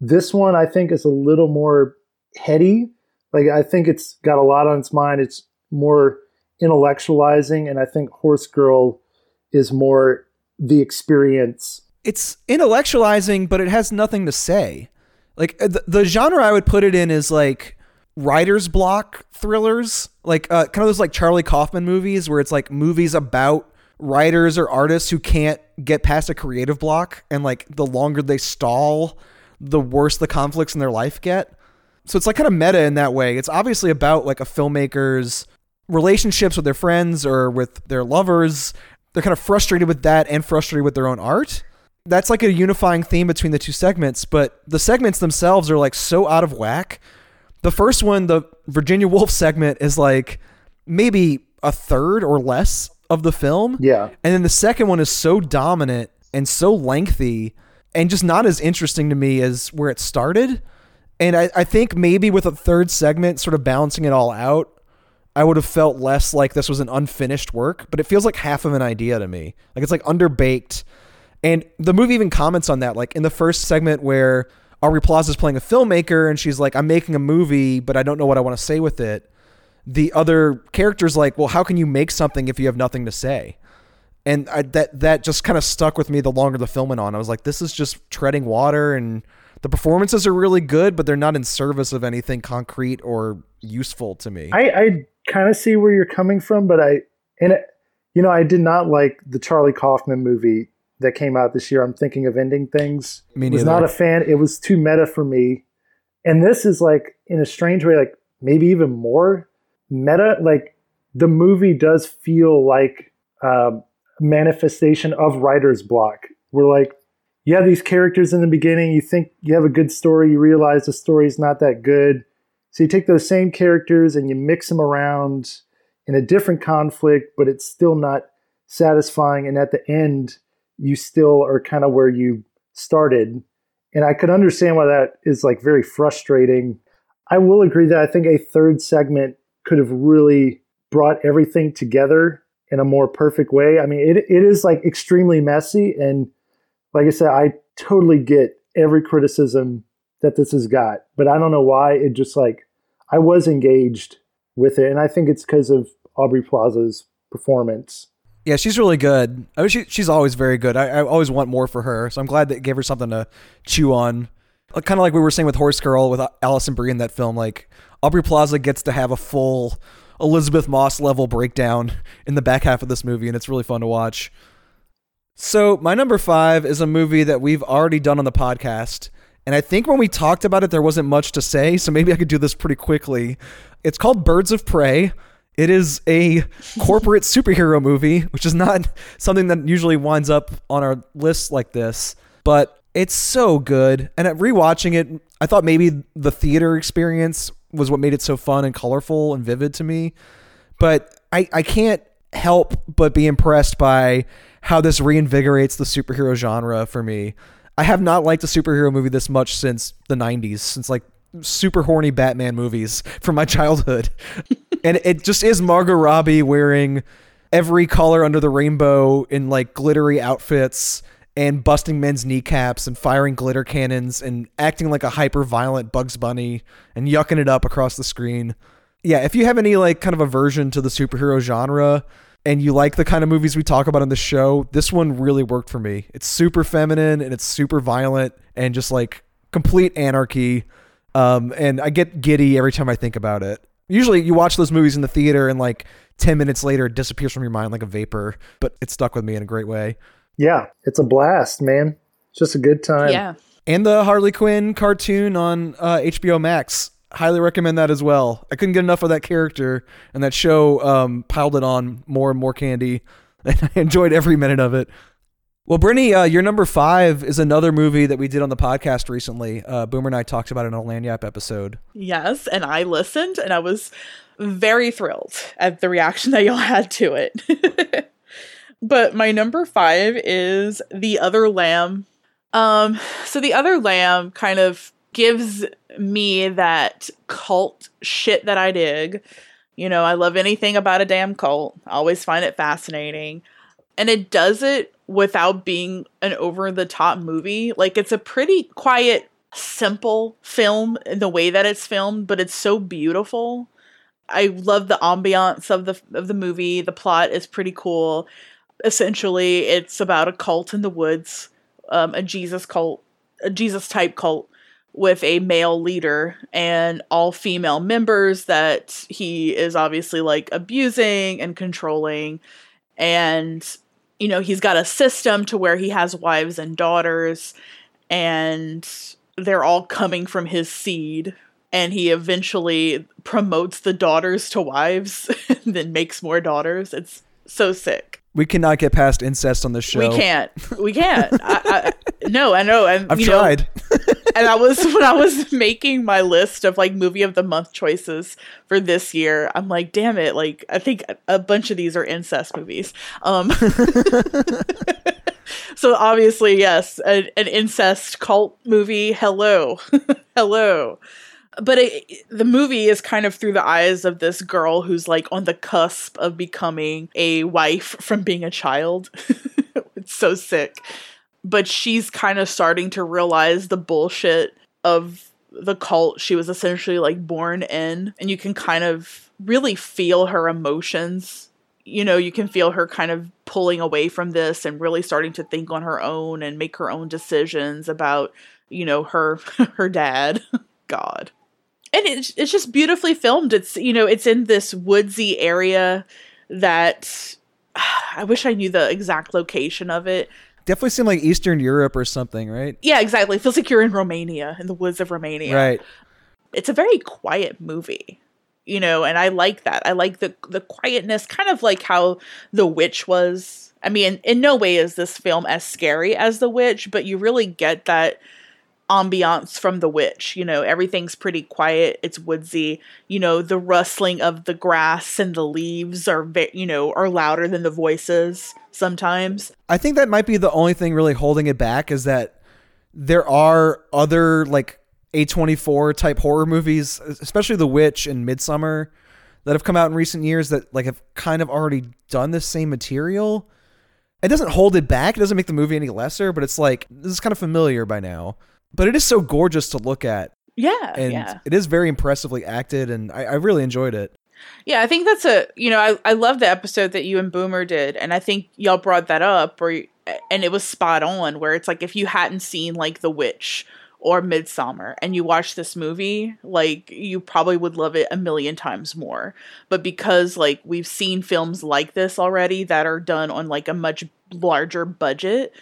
this one I think is a little more heady. Like I think it's got a lot on its mind. It's more intellectualizing, and I think Horse Girl is more the experience. It's intellectualizing, but it has nothing to say. Like uh, the, the genre I would put it in is like writer's block thrillers, like uh, kind of those like Charlie Kaufman movies where it's like movies about writers or artists who can't get past a creative block and like the longer they stall, the worse the conflicts in their life get. So it's like kind of meta in that way. It's obviously about like a filmmaker's relationships with their friends or with their lovers. They're kind of frustrated with that and frustrated with their own art. That's like a unifying theme between the two segments, but the segments themselves are like so out of whack. The first one, the Virginia Woolf segment, is like maybe a third or less of the film. Yeah. And then the second one is so dominant and so lengthy and just not as interesting to me as where it started. And I, I think maybe with a third segment sort of balancing it all out, I would have felt less like this was an unfinished work, but it feels like half of an idea to me. Like it's like underbaked. And the movie even comments on that. Like in the first segment where Aubrey Plaza is playing a filmmaker and she's like, I'm making a movie, but I don't know what I want to say with it. The other character's like, well, how can you make something if you have nothing to say? And I, that that just kind of stuck with me the longer the film went on. I was like, this is just treading water, and the performances are really good, but they're not in service of anything concrete or useful to me. I, I kind of see where you're coming from, but I and it, you know I did not like the Charlie Kaufman movie that came out this year. I'm thinking of ending things. Me was neither. not a fan. It was too meta for me, and this is like in a strange way, like maybe even more meta. Like the movie does feel like um, a manifestation of writer's block. We're like. You have these characters in the beginning. You think you have a good story. You realize the story is not that good. So you take those same characters and you mix them around in a different conflict, but it's still not satisfying. And at the end, you still are kind of where you started. And I could understand why that is like very frustrating. I will agree that I think a third segment could have really brought everything together in a more perfect way. I mean, it, it is like extremely messy. And like I said, I totally get every criticism that this has got, but I don't know why it just like I was engaged with it, and I think it's because of Aubrey Plaza's performance. Yeah, she's really good. I mean, she, she's always very good. I, I always want more for her, so I'm glad that gave her something to chew on. Kind of like we were saying with Horse Girl with uh, Alison Brie in that film. Like Aubrey Plaza gets to have a full Elisabeth Moss level breakdown in the back half of this movie, and it's really fun to watch. So my number five is a movie that we've already done on the podcast. And I think when we talked about it, there wasn't much to say, so maybe I could do this pretty quickly. It's called Birds of Prey. It is a corporate superhero movie, which is not something that usually winds up on our list like this, but it's so good. And at rewatching it, I thought maybe the theater experience was what made it so fun and colorful and vivid to me. But I, I can't help but be impressed by how this reinvigorates the superhero genre for me. I have not liked a superhero movie this much since the 90s, since like super horny Batman movies from my childhood. and it just is Margot Robbie wearing every color under the rainbow in like glittery outfits and busting men's kneecaps and firing glitter cannons and acting like a hyper violent Bugs Bunny and yucking it up across the screen. Yeah, if you have any like kind of aversion to the superhero genre, and you like the kind of movies we talk about on the show, this one really worked for me. It's super feminine and it's super violent and just like complete anarchy. Um, and I get giddy every time I think about it. Usually you watch those movies in the theater and like 10 minutes later it disappears from your mind like a vapor, but it stuck with me in a great way. Yeah, it's a blast, man. It's just a good time. Yeah. And the Harley Quinn cartoon on uh, HBO Max highly recommend that as well. I couldn't get enough of that character, and that show um, piled it on more and more candy, and I enjoyed every minute of it. Well, Britnee, uh, your number five is another movie that we did on the podcast recently. Uh, Boomer and I talked about it in a Lagniappe episode. Yes, and I listened, and I was very thrilled at the reaction that y'all had to it. but my number five is The Other Lamb. Um, so The Other Lamb kind of gives me that cult shit that I dig. You know, I love anything about a damn cult. I always find it fascinating. And it does it without being an over the top movie. Like it's a pretty quiet, simple film in the way that it's filmed, but it's so beautiful. I love the ambiance of the of the movie. The plot is pretty cool. essentially it's about a cult in the woods, um, a Jesus cult, a Jesus type cult with a male leader and all female members that he is obviously like abusing and controlling. And you know he's got a system to where he has wives and daughters and they're all coming from his seed. And he eventually promotes the daughters to wives and then makes more daughters. It's so sick. We cannot get past incest on this show. we can't. We can't. I, I, no i know. And I've you know, tried. and I was when I was making my list of like movie of the month choices for this year, I'm like, damn it, like I think a bunch of these are incest movies. Um So obviously, yes, an, an incest cult movie. Hello. Hello. But it, the movie is kind of through the eyes of this girl who's like on the cusp of becoming a wife from being a child. it's so sick but she's kind of starting to realize the bullshit of the cult she was essentially like born in. And you can kind of really feel her emotions. You know you can feel her kind of pulling away from this and really starting to think on her own and make her own decisions about you know her her dad. God. And it's, it's just beautifully filmed. It's you know it's in this woodsy area that i wish i knew the exact location of it Definitely seemed like Eastern Europe or something, right? yeah, exactly. It feels like you're in Romania, in the woods of Romania. Right. It's a very quiet movie, you know, and I like that. I like the the quietness, kind of like how The Witch was. I mean, in no way is this film as scary as The Witch, but you really get that ambiance from The Witch. You know, everything's pretty quiet. It's woodsy. You know, the rustling of the grass and the leaves are, ve- you know, are louder than the voices sometimes. I think that might be the only thing really holding it back is that there are other like A24 type horror movies, especially The Witch and Midsommar, that have come out in recent years that like have kind of already done the same material. It doesn't hold it back. It doesn't make the movie any lesser, but it's like this is kind of familiar by now. But it is so gorgeous to look at, Yeah, and yeah. it is very impressively acted, and I, I really enjoyed it. Yeah, I think that's a you know I I love the episode that you and Boomer did, and I think y'all brought that up, or and it was spot on. Where it's like if you hadn't seen like The Witch or Midsommar and you watch this movie, like you probably would love it a million times more. But because like we've seen films like this already that are done on like a much larger budget,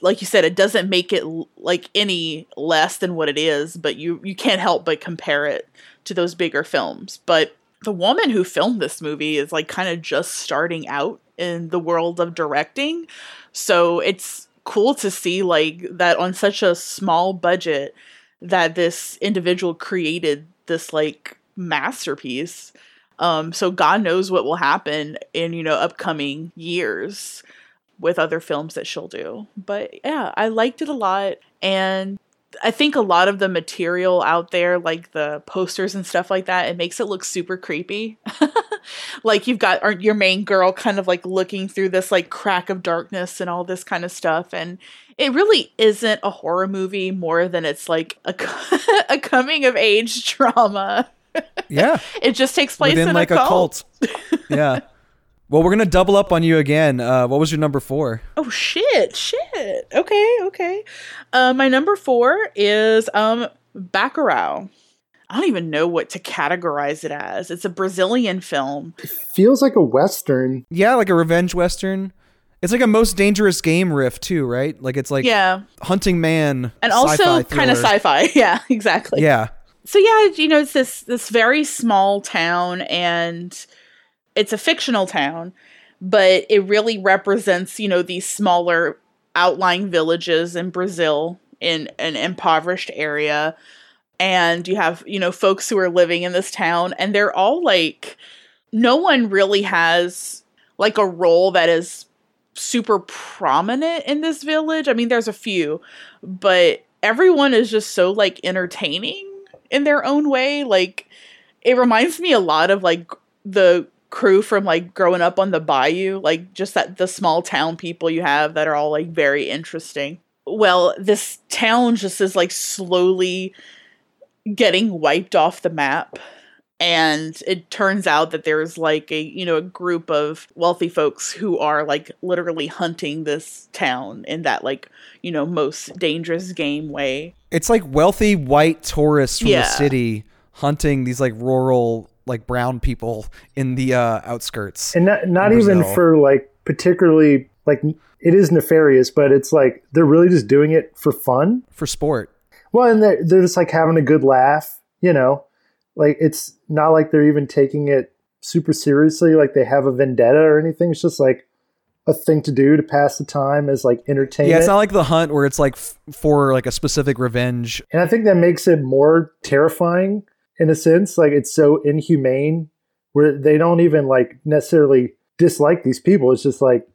like you said, it doesn't make it like any less than what it is. But you you can't help but compare it to those bigger films. But the woman who filmed this movie is like kind of just starting out in the world of directing. So it's cool to see like that on such a small budget that this individual created this like masterpiece. Um so God knows what will happen in, you know, upcoming years with other films that she'll do. But yeah, I liked it a lot and I think a lot of the material out there, like the posters and stuff like that, it makes it look super creepy. like you've got your main girl kind of like looking through this like crack of darkness and all this kind of stuff. And it really isn't a horror movie more than it's like a, a coming of age drama. Yeah, It just takes place within in like a cult. yeah. Well, we're gonna double up on you again. Uh, what was your number four? Oh shit, shit. Okay, okay. Uh, my number four is um Bacurau. I don't even know what to categorize it as. It's a Brazilian film. Feels like a western. Yeah, like a revenge western. It's like a most dangerous game riff too, right? Like it's like yeah, Hunting Man, and also sci-fi kind of sci-fi. Yeah, exactly. Yeah, so yeah, you know, it's this this very small town, and it's a fictional town, but it really represents you know these smaller outlying villages in Brazil in an impoverished area, and you have you know folks who are living in this town, and they're all like, no one really has like a role that is super prominent in this village. I mean, there's a few, but everyone is just so like entertaining in their own way. Like it reminds me a lot of like the crew from like growing up on the bayou, like just that the small town people you have that are all like very interesting. Well, this town just is like slowly getting wiped off the map and it turns out that there's like a you know a group of wealthy folks who are like literally hunting this town in that like you know most dangerous game way It's like wealthy white tourists from Yeah. the city hunting these like rural like brown people in the uh, outskirts. and not not even for like particularly like it is nefarious, but it's like they're really just doing it for fun. for sport. Well, and they're they're just like having a good laugh, you know. Like it's not like they're even taking it super seriously, like they have a vendetta or anything. It's just like a thing to do to pass the time as like entertainment. Yeah, it's not like the hunt where it's like f- for like a specific revenge. and I think that makes it more terrifying in a sense. Like it's so inhumane where they don't even like necessarily dislike these people. It's just like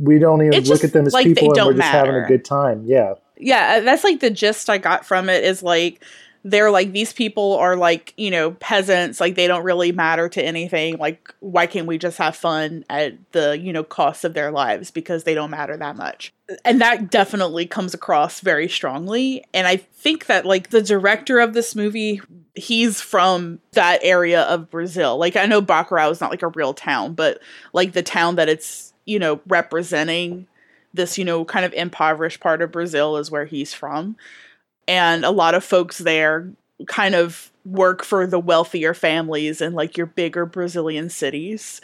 we don't even It's look at them as like people and we're just having a good time. Yeah. yeah uh, that's like the gist i got from it is like they're like these people are like you know peasants like they don't really matter to anything. Like why can't we just have fun at the you know cost of their lives because they don't matter that much? And that definitely comes across very strongly. And i think that like the director of this movie he's from that area of brazil. Like i know bacurau is not like a real town but like the town that it's you know representing this you know kind of impoverished part of brazil is where he's from and a lot of folks there kind of work for the wealthier families in like your bigger brazilian cities.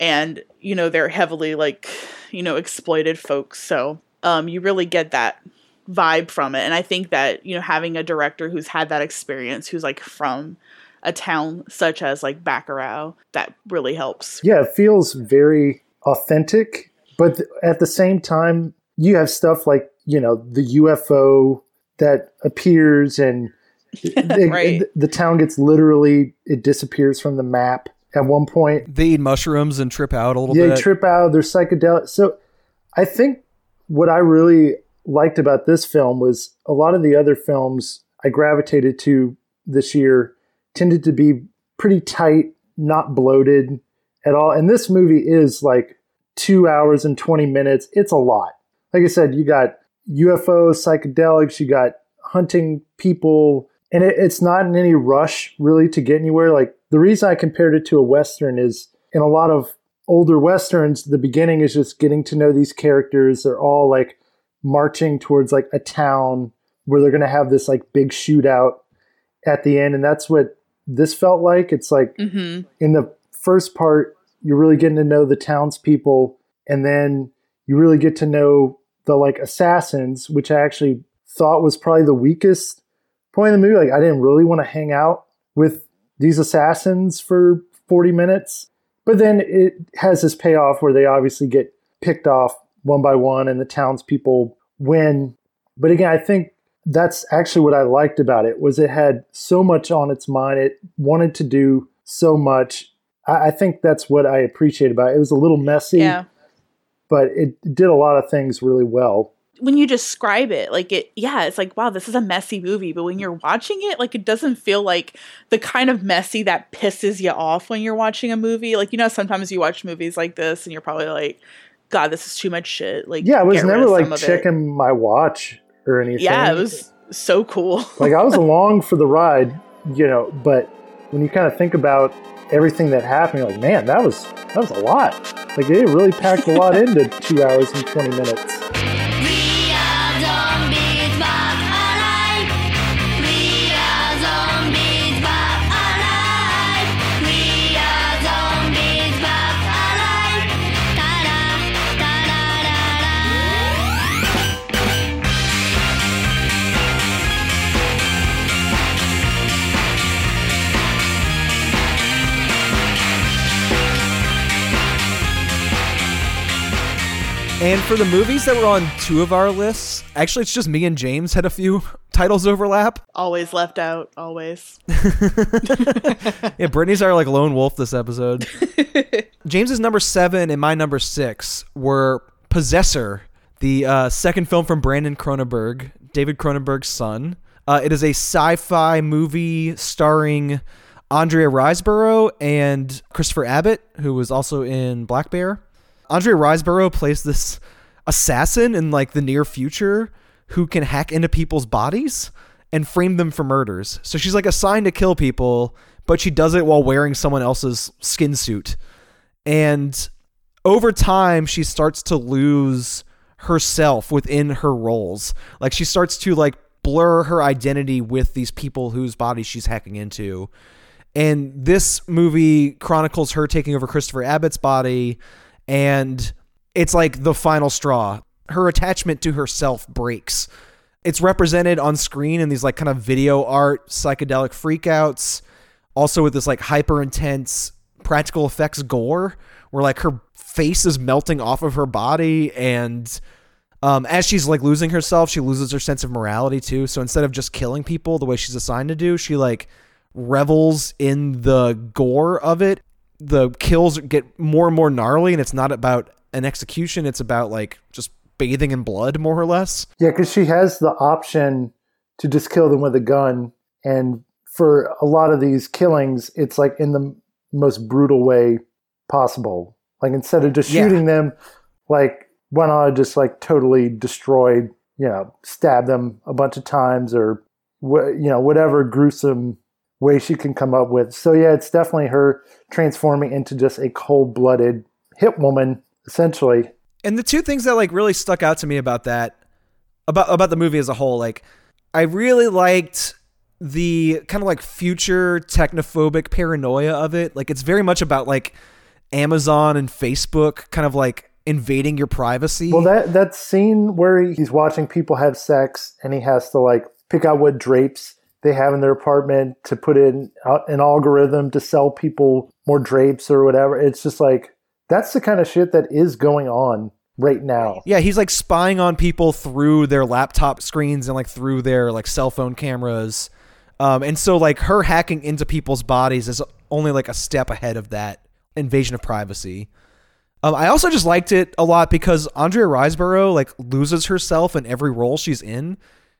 And you know they're heavily like you know exploited folks. So um you really get that vibe from it. And i think that you know having a director who's had that experience who's like from a town such as like Bacurau that really helps. Yeah, it feels very authentic, but th- at the same time, you have stuff like, you know, the UFO that appears and it- Right. it- the town gets literally, it disappears from the map at one point. They eat mushrooms and trip out a little Yeah, bit. they trip out, they're psychedelic. So I think what I really liked about this film was a lot of the other films I gravitated to this year tended to be pretty tight, not bloated at all. And this movie is like two hours and 20 minutes. It's a lot. Like I said, you got UFOs, psychedelics, you got hunting people, and it, it's not in any rush really to get anywhere. Like the reason I compared it to a Western is in a lot of older Westerns, the beginning is just getting to know these characters. They're all like marching towards like a town where they're going to have this like big shootout at the end. And that's what this felt like. It's like hmm in the first part, you're really getting to know the townspeople, and then you really get to know the like assassins, which I actually thought was probably the weakest point in the movie. Like, I didn't really want to hang out with these assassins for 40 minutes, but then it has this payoff where they obviously get picked off one by one, and the townspeople win. But again, I think that's actually what I liked about it was it had so much on its mind. It wanted to do so much. I, I think that's what I appreciate about it. It was a little messy, yeah but it did a lot of things really well. when you describe it like it yeah it's like wow this is a messy movie but when you're watching it like it doesn't feel like the kind of messy that pisses you off when you're watching a movie like you know sometimes you watch movies like this and you're probably like god this is too much shit like Yeah, I was never like it." checking my watch or anything. yeah it was so cool like I was along for the ride, you know, but when you kind of think about everything that happened, you're like, man, that was that was a lot. Like they really packed a lot into two hours and twenty minutes. And for the movies that were on two of our lists, actually, it's just me and James had a few titles overlap. always left out always Yeah, Britnee's our like lone wolf this episode. James's number seven and my number six were Possessor, the uh, second film from Brandon Cronenberg, David Cronenberg's son. Uh, it is a sci-fi movie starring Andrea Riseborough and Christopher Abbott, who was also in Black Bear. Andrea Riseborough plays this assassin in like the near future who can hack into people's bodies and frame them for murders. So she's like assigned to kill people, but she does it while wearing someone else's skin suit. And over time, she starts to lose herself within her roles. Like she starts to like blur her identity with these people whose bodies she's hacking into. And this movie chronicles her taking over Christopher Abbott's body, and it's like the final straw. Her attachment to herself breaks. It's represented on screen in these like kind of video art psychedelic freakouts, also with this like hyper intense practical effects gore, where like her face is melting off of her body and um, as she's like losing herself, she loses her sense of morality too. So instead of just killing people the way she's assigned to do, she like revels in the gore of it. The kills get more and more gnarly, and it's not about an execution, it's about like just bathing in blood, more or less. Yeah, because she has the option to just kill them with a gun. And for a lot of these killings, it's like in the most brutal way possible. Like instead of just Yeah. shooting them, like why not just like totally destroyed, you know, stab them a bunch of times or you know whatever gruesome way she can come up with. So yeah, it's definitely her transforming into just a cold-blooded hit woman essentially. And the two things that like really stuck out to me about that about about the movie as a whole, like I really liked the kind of like future technophobic paranoia of it. Like it's very much about like Amazon and Facebook kind of like invading your privacy. Well, that that scene where he's watching people have sex and he has to like pick out what drapes they have in their apartment to put in an algorithm to sell people more drapes or whatever. It's just like that's the kind of shit that is going on right now. Yeah, he's like spying on people through their laptop screens and like through their like cell phone cameras. Um, and so like her hacking into people's bodies is only like a step ahead of that invasion of privacy. Um, I also just liked it a lot because Andrea Riseborough like loses herself in every role she's in.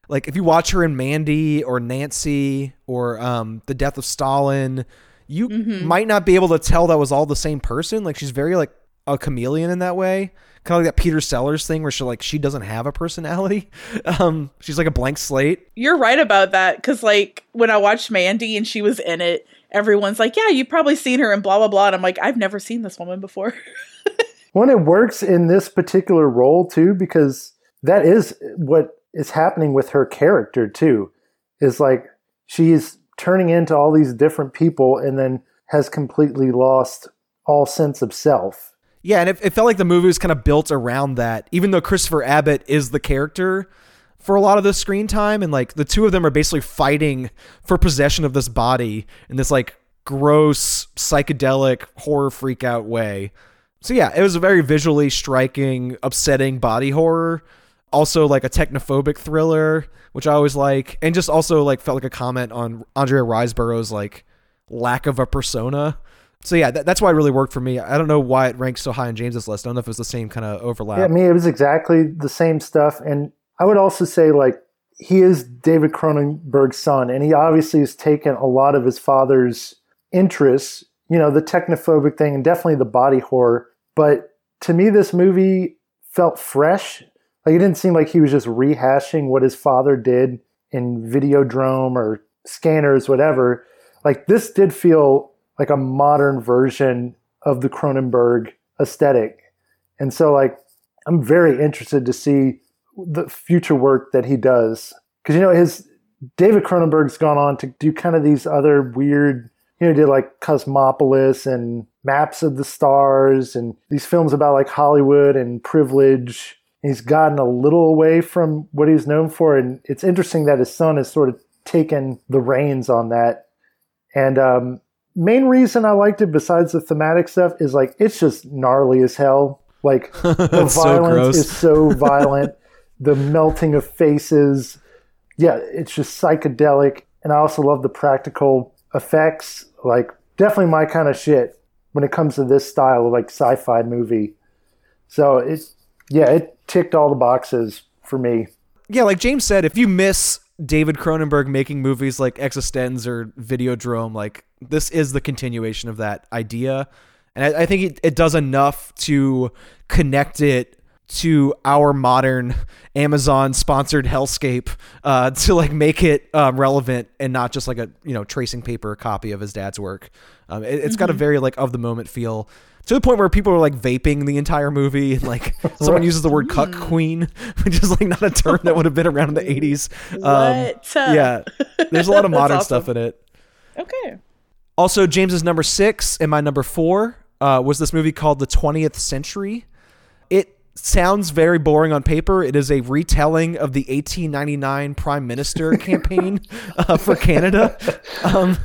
Like if you watch her in Mandy or Nancy or um, The Death of Stalin, you might not be able to tell that was all the same person. Like she's very like a chameleon in that way, kind of like that Peter Sellers thing where she like she doesn't have a personality. Um, she's like a blank slate. You're right about that because, like, when I watched Mandy and she was in it, everyone's like, "Yeah, you've probably seen her in blah blah blah," and I'm like, "I've never seen this woman before." When it works in this particular role too, because that is what is happening with her character too. Is like she's turning into all these different people and then has completely lost all sense of self. Yeah, and it, it felt like the movie was kind of built around that, even though Christopher Abbott is the character for a lot of the screen time, and like the two of them are basically fighting for possession of this body in this like gross psychedelic horror freak out way. So yeah, it was a very visually striking, upsetting body horror. Also like a technophobic thriller, which I always like, and just also like felt like a comment on Andrea Riseborough's like lack of a persona. So yeah, that, that's why it really worked for me. I don't know why it ranks so high on James's list. I don't know if it was the same kind of overlap. Yeah, I mean, it was exactly the same stuff. And I would also say, like, he is David Cronenberg's son, and he obviously has taken a lot of his father's interests, you know, the technophobic thing and definitely the body horror. But to me, this movie felt fresh. Like, it didn't seem like he was just rehashing what his father did in Videodrome or Scanners, whatever. Like, this did feel like a modern version of the Cronenberg aesthetic. And so, like, I'm very interested to see the future work that he does because you know his David Cronenberg's gone on to do kind of these other weird, you know, he did like Cosmopolis and Maps of the Stars and these films about like Hollywood and privilege. He's gotten a little away from what he's known for, and it's interesting that his son has sort of taken the reins on that. And um, main reason I liked it, besides the thematic stuff, is like it's just gnarly as hell. Like the That's so violence is so violent, the melting of faces. Yeah, it's just psychedelic, and I also love the practical effects. Like definitely my kind of shit when it comes to this style of like sci-fi movie. So it's yeah, it ticked all the boxes for me. yeah, like James said, if you miss David Cronenberg making movies like Existenz or Videodrome, like this is the continuation of that idea. And I, I think it, it does enough to connect it to our modern Amazon sponsored hellscape uh, to like make it um, relevant and not just like a you know tracing paper copy of his dad's work. Um, it, has got a very like of the moment feel to the point where people are like vaping the entire movie and like someone uses the word cuckquean, which is like not a term that would have been around in the eighties. What? yeah, there's a lot of modern awesome. stuff in it. Okay. Also, James's number six and my number four uh, was this movie called The 20th Century. It sounds very boring on paper. It is a retelling of the 1899 Prime Minister campaign uh, for Canada. Um,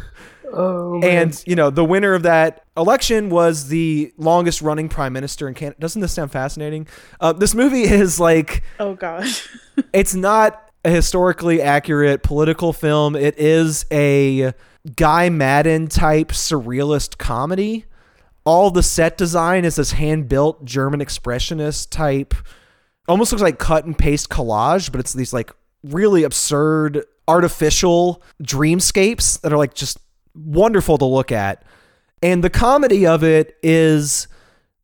Oh, and, you know, the winner of that election was the longest running Prime Minister in Canada. Doesn't this sound fascinating? Uh, this movie is like Oh gosh. it's not a historically accurate political film. It is a Guy Maddin type surrealist comedy. All the set design is this hand built German expressionist type, almost looks like cut and paste collage, but it's these like really absurd artificial dreamscapes that are like just wonderful to look at. And the comedy of it is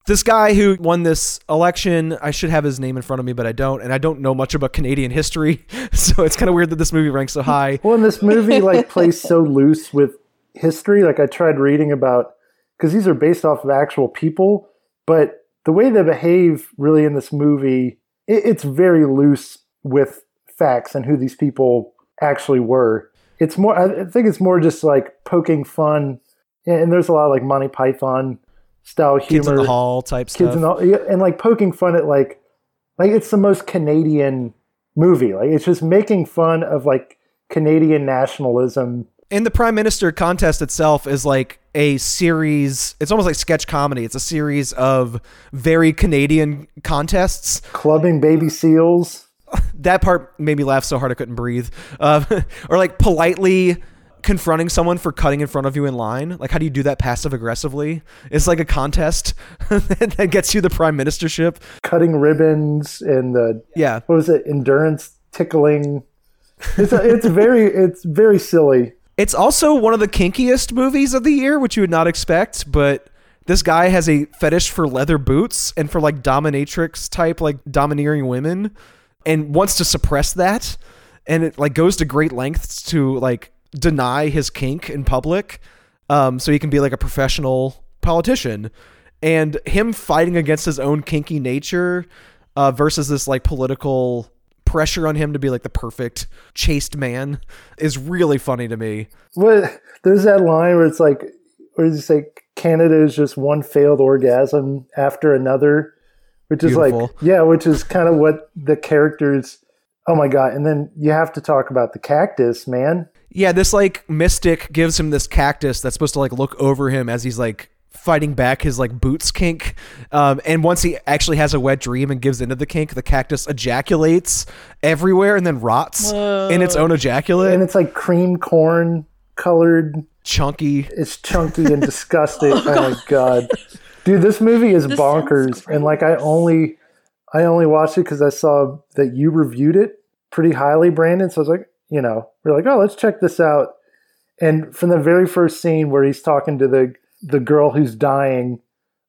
this guy who won this election, I should have his name in front of me, but I don't, and I don't know much about Canadian history, so it's kind of weird that this movie ranks so high. Well, and this movie like plays so loose with history. Like I tried reading about because these are based off of actual people, but the way they behave really in this movie, it, it's very loose with facts and who these people actually were. It's more. I think it's more just like poking fun, and there's a lot of like Monty Python style humor Kids in the Hall type kids stuff. and all, yeah, and like poking fun at like like it's the most Canadian movie. Like it's just making fun of like Canadian nationalism. and the Prime Minister contest itself is like a series. It's almost like sketch comedy. It's a series of very Canadian contests. Clubbing baby seals. That part made me laugh so hard I couldn't breathe. Uh, or like politely confronting someone for cutting in front of you in line. Like, how do you do that passive aggressively? It's like a contest that gets you the prime ministership. cutting ribbons and the Yeah. what was it endurance tickling it's a, it's very it's very silly It's also one of the kinkiest movies of the year, which you would not expect, but this guy has a fetish for leather boots and for like dominatrix type, like domineering women, and wants to suppress that. And it like goes to great lengths to like deny his kink in public, um, so he can be like a professional politician. And him fighting against his own kinky nature uh, versus this like political pressure on him to be like the perfect chaste man is really funny to me. what there's that line where it's like where you say canada is just one failed orgasm after another which is like yeah which is kind of what the characters oh my god and then you have to talk about the cactus man Yeah, this like mystic gives him this cactus that's supposed to like look over him as he's like fighting back his like boots kink. Um, and once he actually has a wet dream and gives into the kink, the cactus ejaculates everywhere and then rots in its own ejaculate. and it's like cream corn colored Chunky. it's chunky and disgusting. oh, my god, dude, this movie is This bonkers. And like, I only, I only watched it because I saw that you reviewed it pretty highly, Brandon. So I was like, you know, we're like, oh, let's check this out. And from the very first scene where he's talking to the the girl who's dying,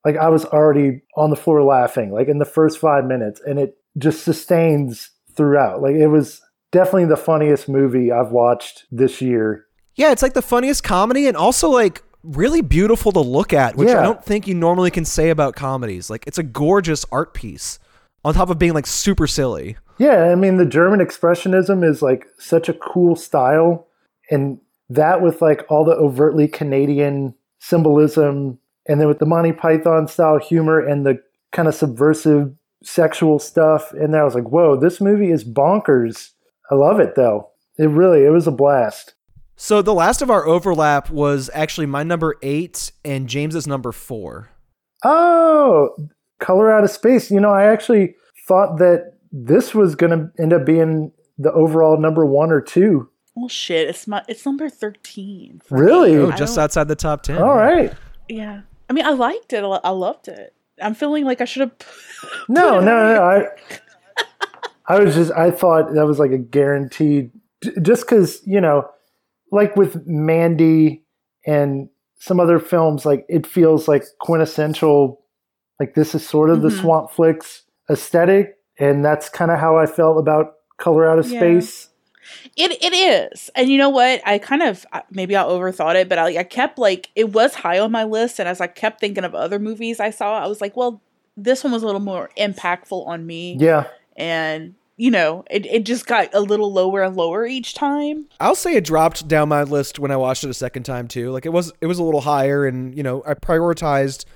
like I was already on the floor laughing, like in the first five minutes, and it just sustains throughout. Like it was definitely the funniest movie I've watched this year. Yeah, it's like the funniest comedy and also like really beautiful to look at, which I don't think you normally can say about comedies. Like it's a gorgeous art piece on top of being like super silly. Yeah, I mean the German expressionism is like such a cool style and that with like all the overtly Canadian symbolism and then with the Monty Python style humor and the kind of subversive sexual stuff and then I was like, "Whoa, this movie is bonkers." I love it though. It really it was a blast. So the last of our overlap was actually my number eight and James's number four. Oh, Color Out of Space. You know, I actually thought that this was going to end up being the overall number 1 or 2. Well, shit, it's my it's number thirteen. Really? Oh, just outside the top ten. All right. Yeah, I mean, I liked it. I loved it. I'm feeling like I should have. No, no, no. I, I was just, I thought that was like a guaranteed, just because, you know, like with Mandy and some other films, like it feels like quintessential, like this is sort of the Mhm. Swampflix aesthetic, and that's kind of how I felt about Color Out of Yeah. Space. It it is, and you know what? I kind of maybe I overthought it, but I, I kept like it was high on my list, and as I kept thinking of other movies I saw, I was like, well, this one was a little more impactful on me, Yeah, and you know, it it just got a little lower and lower each time. I'll say it dropped down my list when I watched it a second time too. Like it was it was a little higher and you know, I prioritized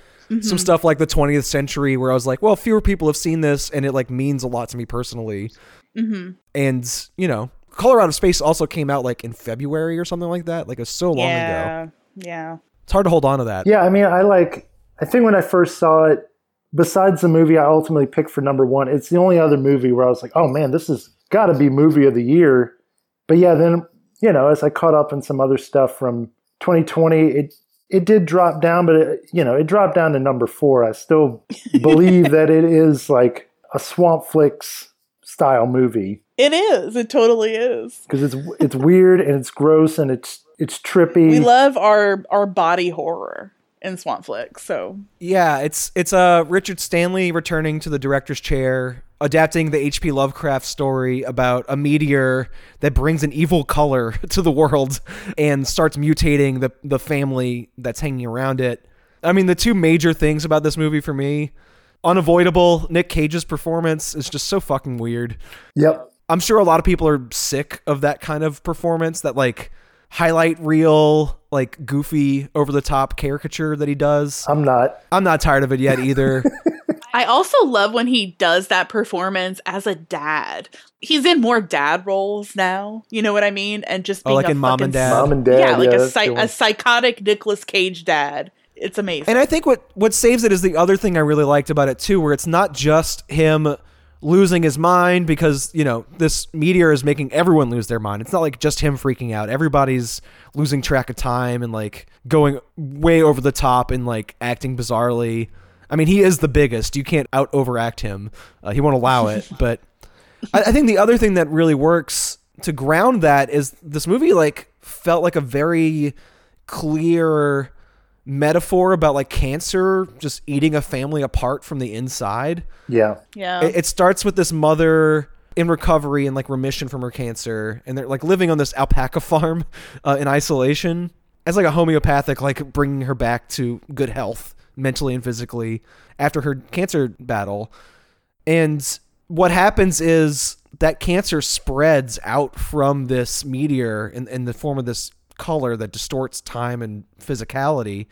some stuff like the 20th century where I was like, well, fewer people have seen this and it like means a lot to me personally. hmm And, you know, Color Out of Space also came out like in February or something like that. Like it was so long ago. Yeah, yeah. It's hard to hold on to that. yeah. I mean, I like. I think when I first saw it, besides the movie I ultimately picked for number one, it's the only other movie where I was like, oh man, this has got to be movie of the year. But yeah, then you know, as I caught up in some other stuff from 2020, it it did drop down, but it, you know, it dropped down to number four. I still believe that it is like a Swampflix style movie It is. It totally is. because it's it's weird and it's gross and it's it's trippy. We love our our body horror in Swamp Flick. So Yeah, it's it's uh Richard Stanley returning to the director's chair, adapting the H.P. Lovecraft story about a meteor that brings an evil color to the world and starts mutating the the family that's hanging around it. I mean, the two major things about this movie for me, unavoidable, Nick Cage's performance is just so fucking weird. yep. I'm sure a lot of people are sick of that kind of performance, that like highlight reel, like goofy, over the top caricature that he does. I'm not. I'm not tired of it yet either. I also love when he does that performance as a dad. He's in more dad roles now. You know what I mean? And just Oh, like a in Mom and Dad? Mom and dad. yeah, like a, psych- a psychotic Nicolas Cage dad. It's amazing. and I think what what saves it is the other thing I really liked about it too, where it's not just him losing his mind because you know this meteor is making everyone lose their mind. It's not like just him freaking out. Everybody's losing track of time and like going way over the top and like acting bizarrely. I mean, he is the biggest. You can't out overact him. Uh, he won't allow it. But I, I think the other thing that really works to ground that is this movie like felt like a very clear metaphor about like cancer just eating a family apart from the inside. yeah. yeah. It, it starts with this mother in recovery and like remission from her cancer, and they're like living on this alpaca farm uh, in isolation as like a homeopathic, like bringing her back to good health mentally and physically after her cancer battle. And what happens is that cancer spreads out from this meteor in, in the form of this color that distorts time and physicality.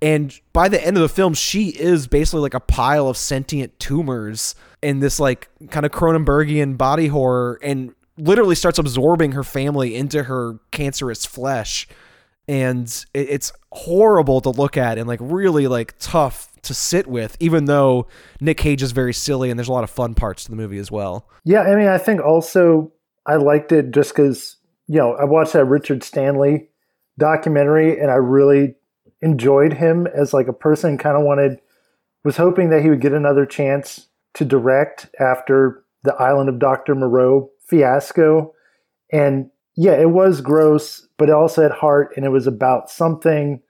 And by the end of the film, she is basically like a pile of sentient tumors in this like kind of Cronenbergian body horror and literally starts absorbing her family into her cancerous flesh. And it's horrible to look at and like really like tough to sit with, even though Nick Cage is very silly and there's a lot of fun parts to the movie as well. Yeah, I mean, I think also I liked it just because you know I watched that Richard Stanley documentary and I really enjoyed him as like a person. Kind of wanted, was hoping that he would get another chance to direct after the Island of Doctor Moreau fiasco, and yeah, it was gross, but also had heart and it was about something,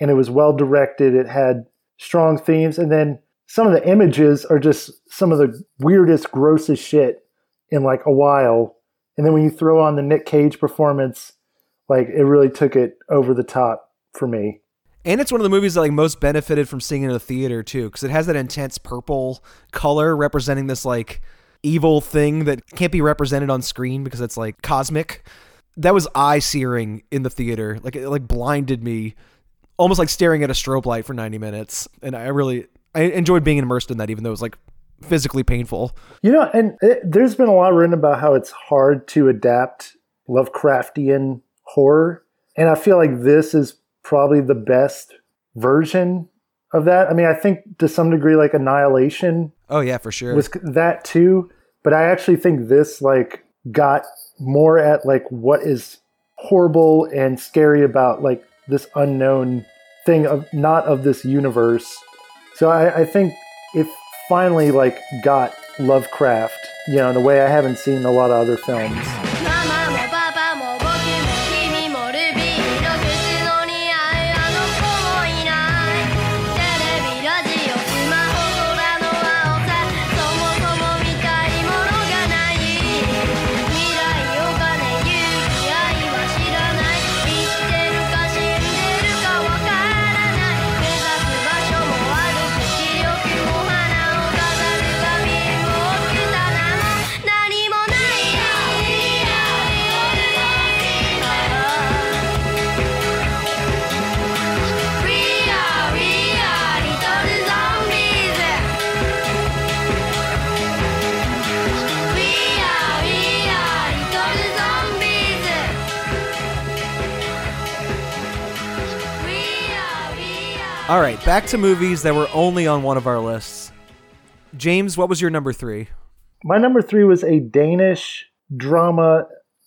and it was well directed. It had strong themes, and then some of the images are just some of the weirdest, grossest shit in like a while. And then when you throw on the Nick Cage performance, like it really took it over the top for me. And it's one of the movies that like most benefited from seeing in a theater too, because it has that intense purple color representing this like evil thing that can't be represented on screen because it's like cosmic. That was eye searing in the theater. Like it like blinded me, almost like staring at a strobe light for ninety minutes. And I really I enjoyed being immersed in that, even though it was like physically painful. You know, and it, there's been a lot written about how it's hard to adapt Lovecraftian horror. And I feel like this is probably the best version of that. I mean, I think to some degree, like Annihilation Oh yeah, for sure. was that too but i actually think this like got more at like what is horrible and scary about like this unknown thing of not of this universe so i, I think it finally like got lovecraft you know in a way i haven't seen a lot of other films All right, back to movies that were only on one of our lists. James, what was your number three? My number three was a Danish drama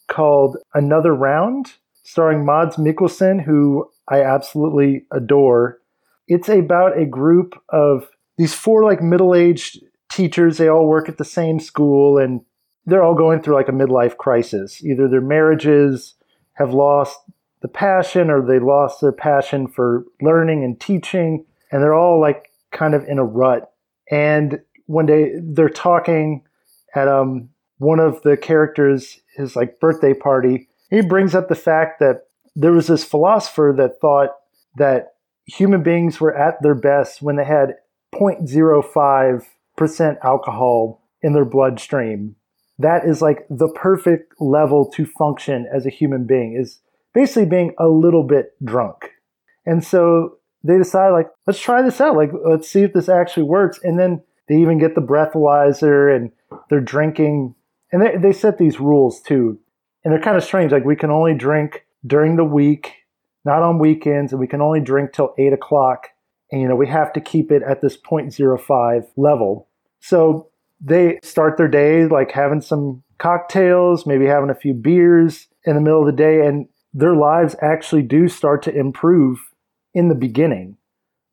called Another Round, starring Mads Mikkelsen, who I absolutely adore. It's about a group of these four like middle-aged teachers. They all work at the same school and they're all going through like a midlife crisis. Either their marriages have lost the passion or they lost their passion for learning and teaching and they're all like kind of in a rut. And one day they're talking at um one of the characters his like birthday party. He brings up the fact that there was this philosopher that thought that human beings were at their best when they had 0.05% alcohol in their bloodstream. That is like the perfect level to function as a human being is basically being a little bit drunk. And so they decide like, let's try this out. Like, let's see if this actually works. And then they even get the breathalyzer and they're drinking and they, they set these rules too. And they're kind of strange. Like we can only drink during the week, not on weekends, and we can only drink till eight o'clock. And you know, we have to keep it at this 0.05 level. So they start their day like having some cocktails, maybe having a few beers in the middle of the day, and their lives actually do start to improve in the beginning.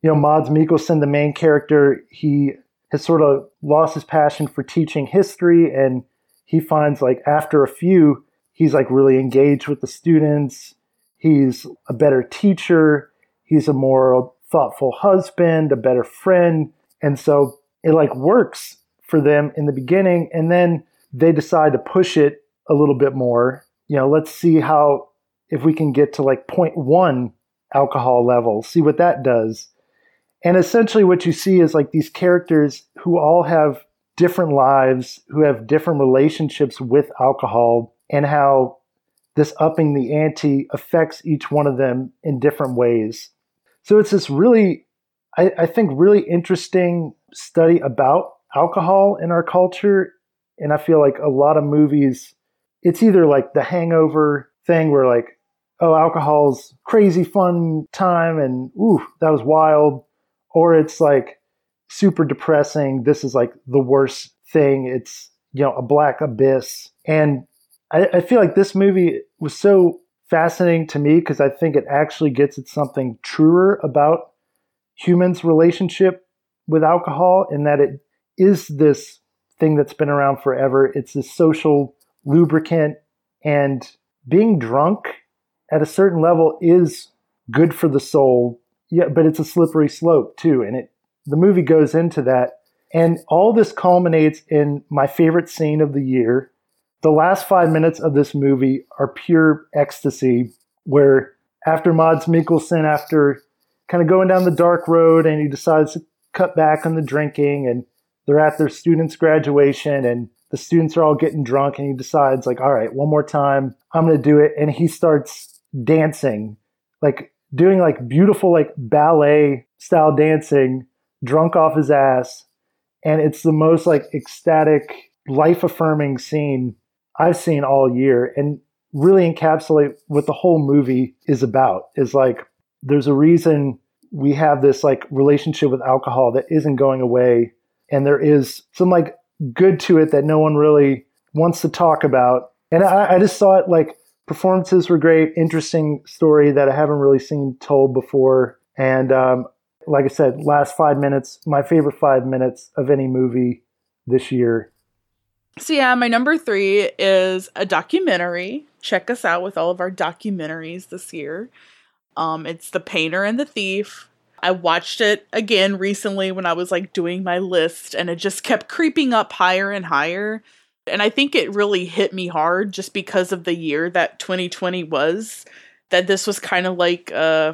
You know, Mads Mikkelsen, the main character, he has sort of lost his passion for teaching history and he finds like after a few he's like really engaged with the students. He's a better teacher. He's a more thoughtful husband a better friend. And so it like works for them in the beginning and then they decide to push it a little bit more. You know let's see how if we can get to like 0.1 alcohol level see what that does and essentially what you see is like these characters who all have different lives, who have different relationships with alcohol, and how this upping the ante affects each one of them in different ways. So it's this really, I, I think, really interesting study about alcohol in our culture. And I feel like a lot of movies, it's either like the hangover thing where like, oh, alcohol's crazy fun time and ooh, that was wild. Or it's like, super depressing. This is like the worst thing. It's, you know, a black abyss. And I, I feel like this movie was so fascinating to me because I think it actually gets at something truer about humans' relationship with alcohol in that it is this thing that's been around forever. It's this social lubricant and being drunk at a certain level is good for the soul. Yeah, but it's a slippery slope too, and it the movie goes into that. And all this culminates in my favorite scene of the year. The last five minutes of this movie are pure ecstasy, where after Mads Mikkelsen, after kind of going down the dark road, and he decides to cut back on the drinking, and they're at their students' graduation, and the students are all getting drunk, and he decides, like, all right, one more time, I'm going to do it. And he starts dancing, like doing like beautiful, like ballet style dancing drunk off his ass, and it's the most like ecstatic, life affirming scene I've seen all year, and really encapsulate what the whole movie is about. Is like there's a reason we have this like relationship with alcohol that isn't going away, and there is some like good to it that no one really wants to talk about. And I, I just it like performances were great, interesting story that I haven't really seen told before. And um, like I said, last five minutes, my favorite five minutes of any movie this year. So yeah, my number three is a documentary. Check us out with all of our documentaries this year. Um, it's The Painter and the Thief. I watched it again recently when I was like doing my list, and it just kept creeping up higher and higher. And I think it really hit me hard just because of the year that 2020 was. That this was kind of like uh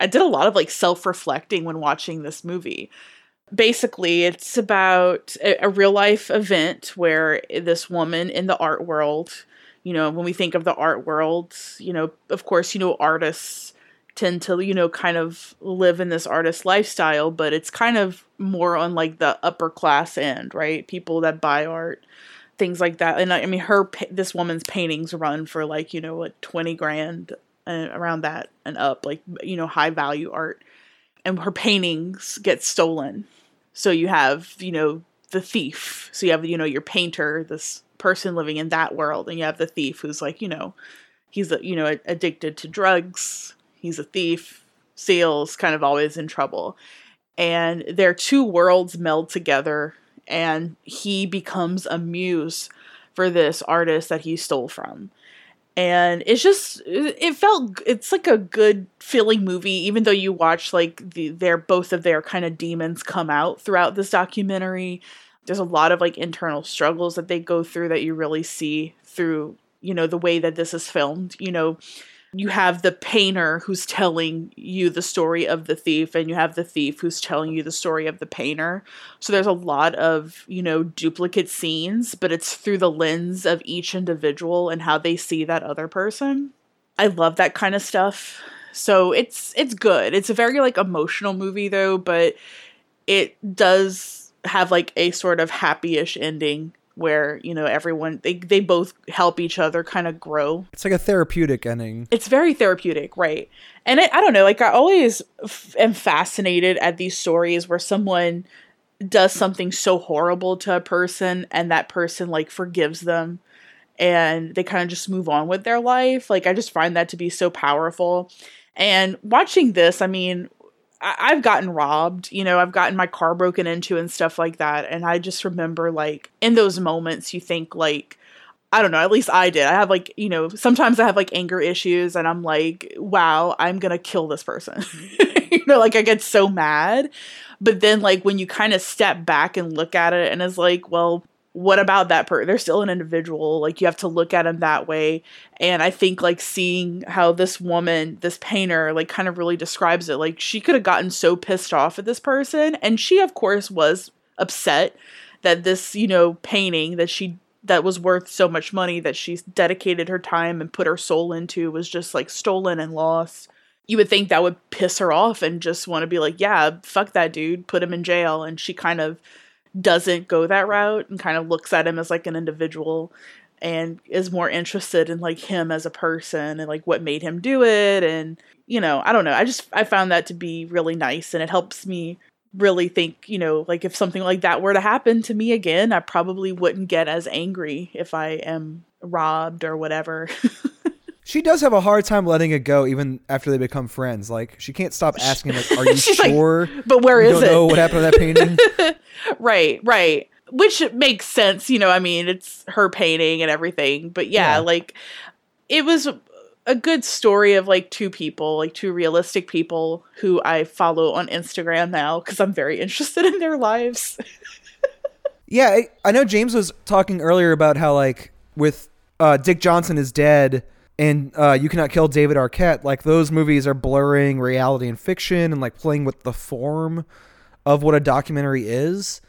I did a lot of like self reflecting when watching this movie. Basically, it's about a, a real life event where this woman in the art world, you know, when we think of the art world, you know, of course, you know, artists tend to, you know, kind of live in this artist lifestyle, but it's kind of more on like the upper class end, right? People that buy art, things like that. And I mean, her, this woman's paintings run for like, you know, what, 20 grand uh, around that and up, like, you know, high value art. and her paintings get stolen. So you have, you know, the thief. So you have, you know, your painter, this person living in that world, and you have the thief who's like, you know, he's, you know, addicted to drugs. He's a thief, steals, kind of always in trouble. And their two worlds meld together, and he becomes a muse for this artist that he stole from. And it's just it felt it's like a good feeling movie even though you watch like the their both of their kind of demons come out throughout this documentary. There's a lot of like internal struggles that they go through that you really see through you know the way that this is filmed you know you have the painter who's telling you the story of the thief and you have the thief who's telling you the story of the painter. So there's a lot of you know duplicate scenes but it's through the lens of each individual and how they see that other person. I love that kind of stuff. So it's it's good. It's a very like emotional movie though but it does have like a sort of happy-ish ending where you know everyone they they both help each other kind of grow. It's like a therapeutic ending. It's very therapeutic, right? And it, I don't know, like I always f- am fascinated at these stories where someone does something so horrible to a person and that person like forgives them and they kind of just move on with their life. Like I just find that to be so powerful. And watching this, I mean, I- have gotten robbed, you know, I've gotten my car broken into and stuff like that. And I just remember, like, in those moments, you think, like, I don't know, at least I did. I have, like, you know, sometimes I have, like, anger issues and I'm like, wow, I'm gonna kill this person. you know, like, I get so mad. But then, like, when you kind of step back and look at it and is like, well, what about that person? They're still an individual. Like you have to look at them that way. And I think like seeing how this woman, this painter, like kind of really describes it. Like she could have gotten so pissed off at this person, and she of course was upset that this, you know, painting that she that was worth so much money that she dedicated her time and put her soul into was just like stolen and lost. You would think that would piss her off and just want to be like, yeah, fuck that dude, put him in jail. And she kind of doesn't go that route and kind of looks at him as like an individual and is more interested in like him as a person and like what made him do it and you know i don't know. I just i found that to be really nice and it helps me really think you know like if something like that were to happen to me again i probably wouldn't get as angry if i am robbed or whatever She does have a hard time letting it go, even after they become friends. Like she can't stop asking, "Like, are you She's like, sure? "But where you is don't it?" know what happened to that painting?" right right which makes sense you know i mean it's her painting and everything but yeah, Yeah. like it was a good story of like two people like two realistic people who i follow on instagram now because i'm very interested in their lives yeah, I, I know James was talking earlier about how like with uh, Dick Johnson is dead and uh, you cannot kill David Arquette. Like those movies are blurring reality and fiction and like playing with the form of what a documentary is.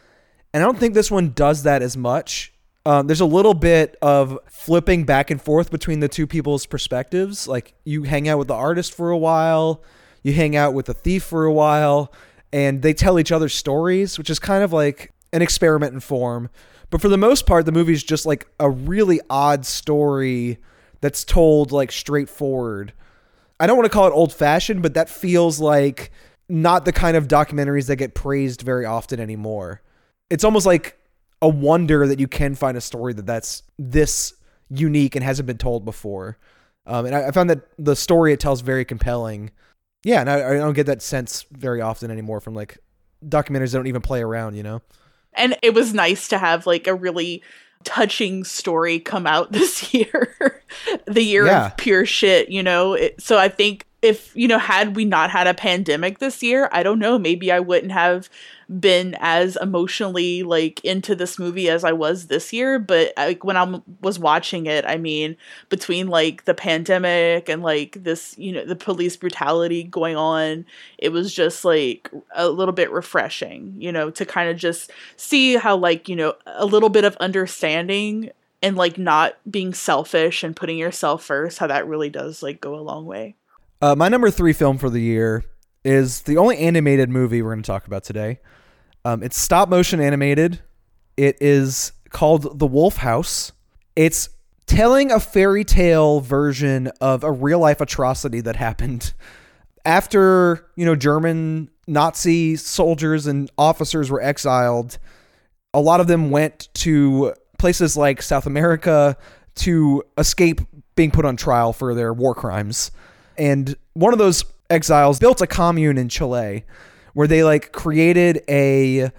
And I don't think this one does that as much. Um, there's a little bit of flipping back and forth between the two people's perspectives. Like you hang out with the artist for a while, you hang out with the thief for a while, and they tell each other stories, which is kind of like an experiment in form. But for the most part, the movie's just like a really odd story that's told like straightforward. I don't want to call it old fashioned, but that feels like not the kind of documentaries that get praised very often anymore. It's almost like a wonder that you can find a story that that's this unique and hasn't been told before. Um, and I, I found that the story it tells very compelling. Yeah, and I, I don't get that sense very often anymore from like documentaries that don't even play around, you know? and it was nice to have like a really touching story come out this year the year Yeah. of pure shit you know it, so i think if you know had we not had a pandemic this year i don't know maybe i wouldn't have been as emotionally like into this movie as i was this year but like when i was watching it i mean between like the pandemic and like this you know the police brutality going on it was just like a little bit refreshing you know to kind of just see how like you know a little bit of understanding and like not being selfish and putting yourself first how that really does like go a long way. Uh, my number three film for the year is the only animated movie we're going to talk about today. Um, it's stop motion animated. It is called The Wolf House. It's telling a fairy tale version of a real life atrocity that happened after you know German Nazi soldiers and officers were exiled, a lot of them went to places like South America to escape being put on trial for their war crimes. And one of those exiles built a commune in Chile where they like created a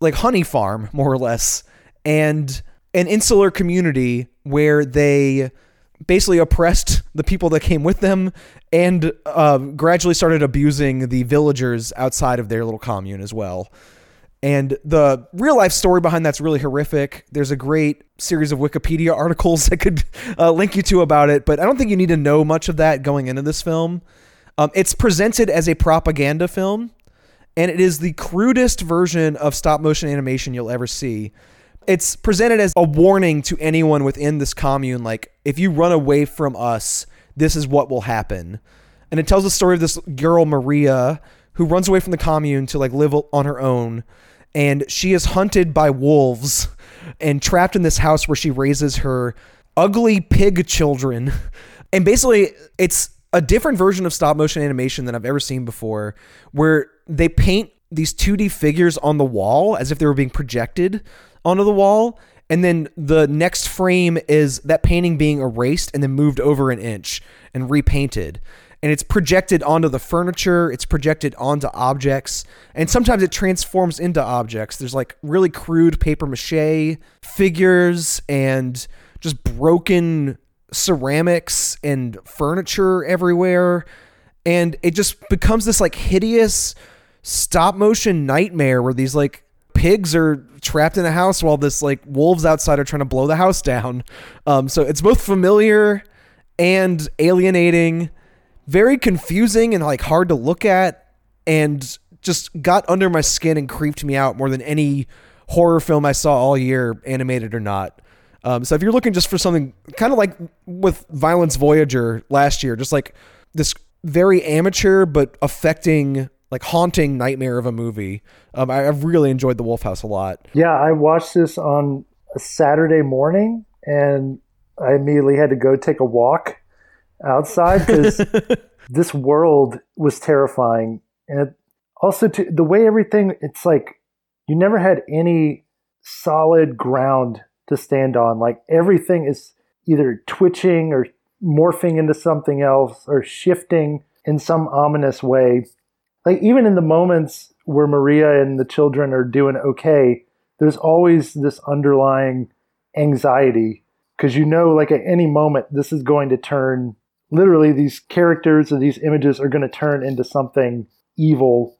like honey farm more or less and an insular community where they basically oppressed the people that came with them and uh, gradually started abusing the villagers outside of their little commune as well. And the real life story behind that's really horrific. There's a great series of Wikipedia articles I could uh, link you to about it, but I don't think you need to know much of that going into this film. Um, it's presented as a propaganda film, and it is the crudest version of stop motion animation you'll ever see. It's presented as a warning to anyone within this commune like, if you run away from us, this is what will happen. And it tells the story of this girl, Maria, who runs away from the commune to like live on her own. And she is hunted by wolves and trapped in this house where she raises her ugly pig children. And basically, it's a different version of stop motion animation than I've ever seen before, where they paint these 2D figures on the wall as if they were being projected onto the wall. And then the next frame is that painting being erased and then moved over an inch and repainted. And it's projected onto the furniture, it's projected onto objects, and sometimes it transforms into objects. There's like really crude paper mache figures and just broken ceramics and furniture everywhere. And it just becomes this like hideous stop motion nightmare where these like pigs are trapped in a house while this like wolves outside are trying to blow the house down. Um, so it's both familiar and alienating, very confusing and like hard to look at, and just got under my skin and creeped me out more than any horror film I saw all year, animated or not. Um, so if you're looking just for something kind of like with Violence Voyager last year, just like this very amateur but affecting, like haunting nightmare of a movie, um, I, I've really enjoyed The Wolf House a lot. Yeah, I watched this on a Saturday morning and I immediately had to go take a walk outside because this world was terrifying. And it, also, to, the way everything, it's like you never had any solid ground to stand on. Like everything is either twitching or morphing into something else or shifting in some ominous way. Like even in the moments where Maria and the children are doing okay, there's always this underlying anxiety because you know, like at any moment, this is going to turn. Literally, these characters or these images are going to turn into something evil,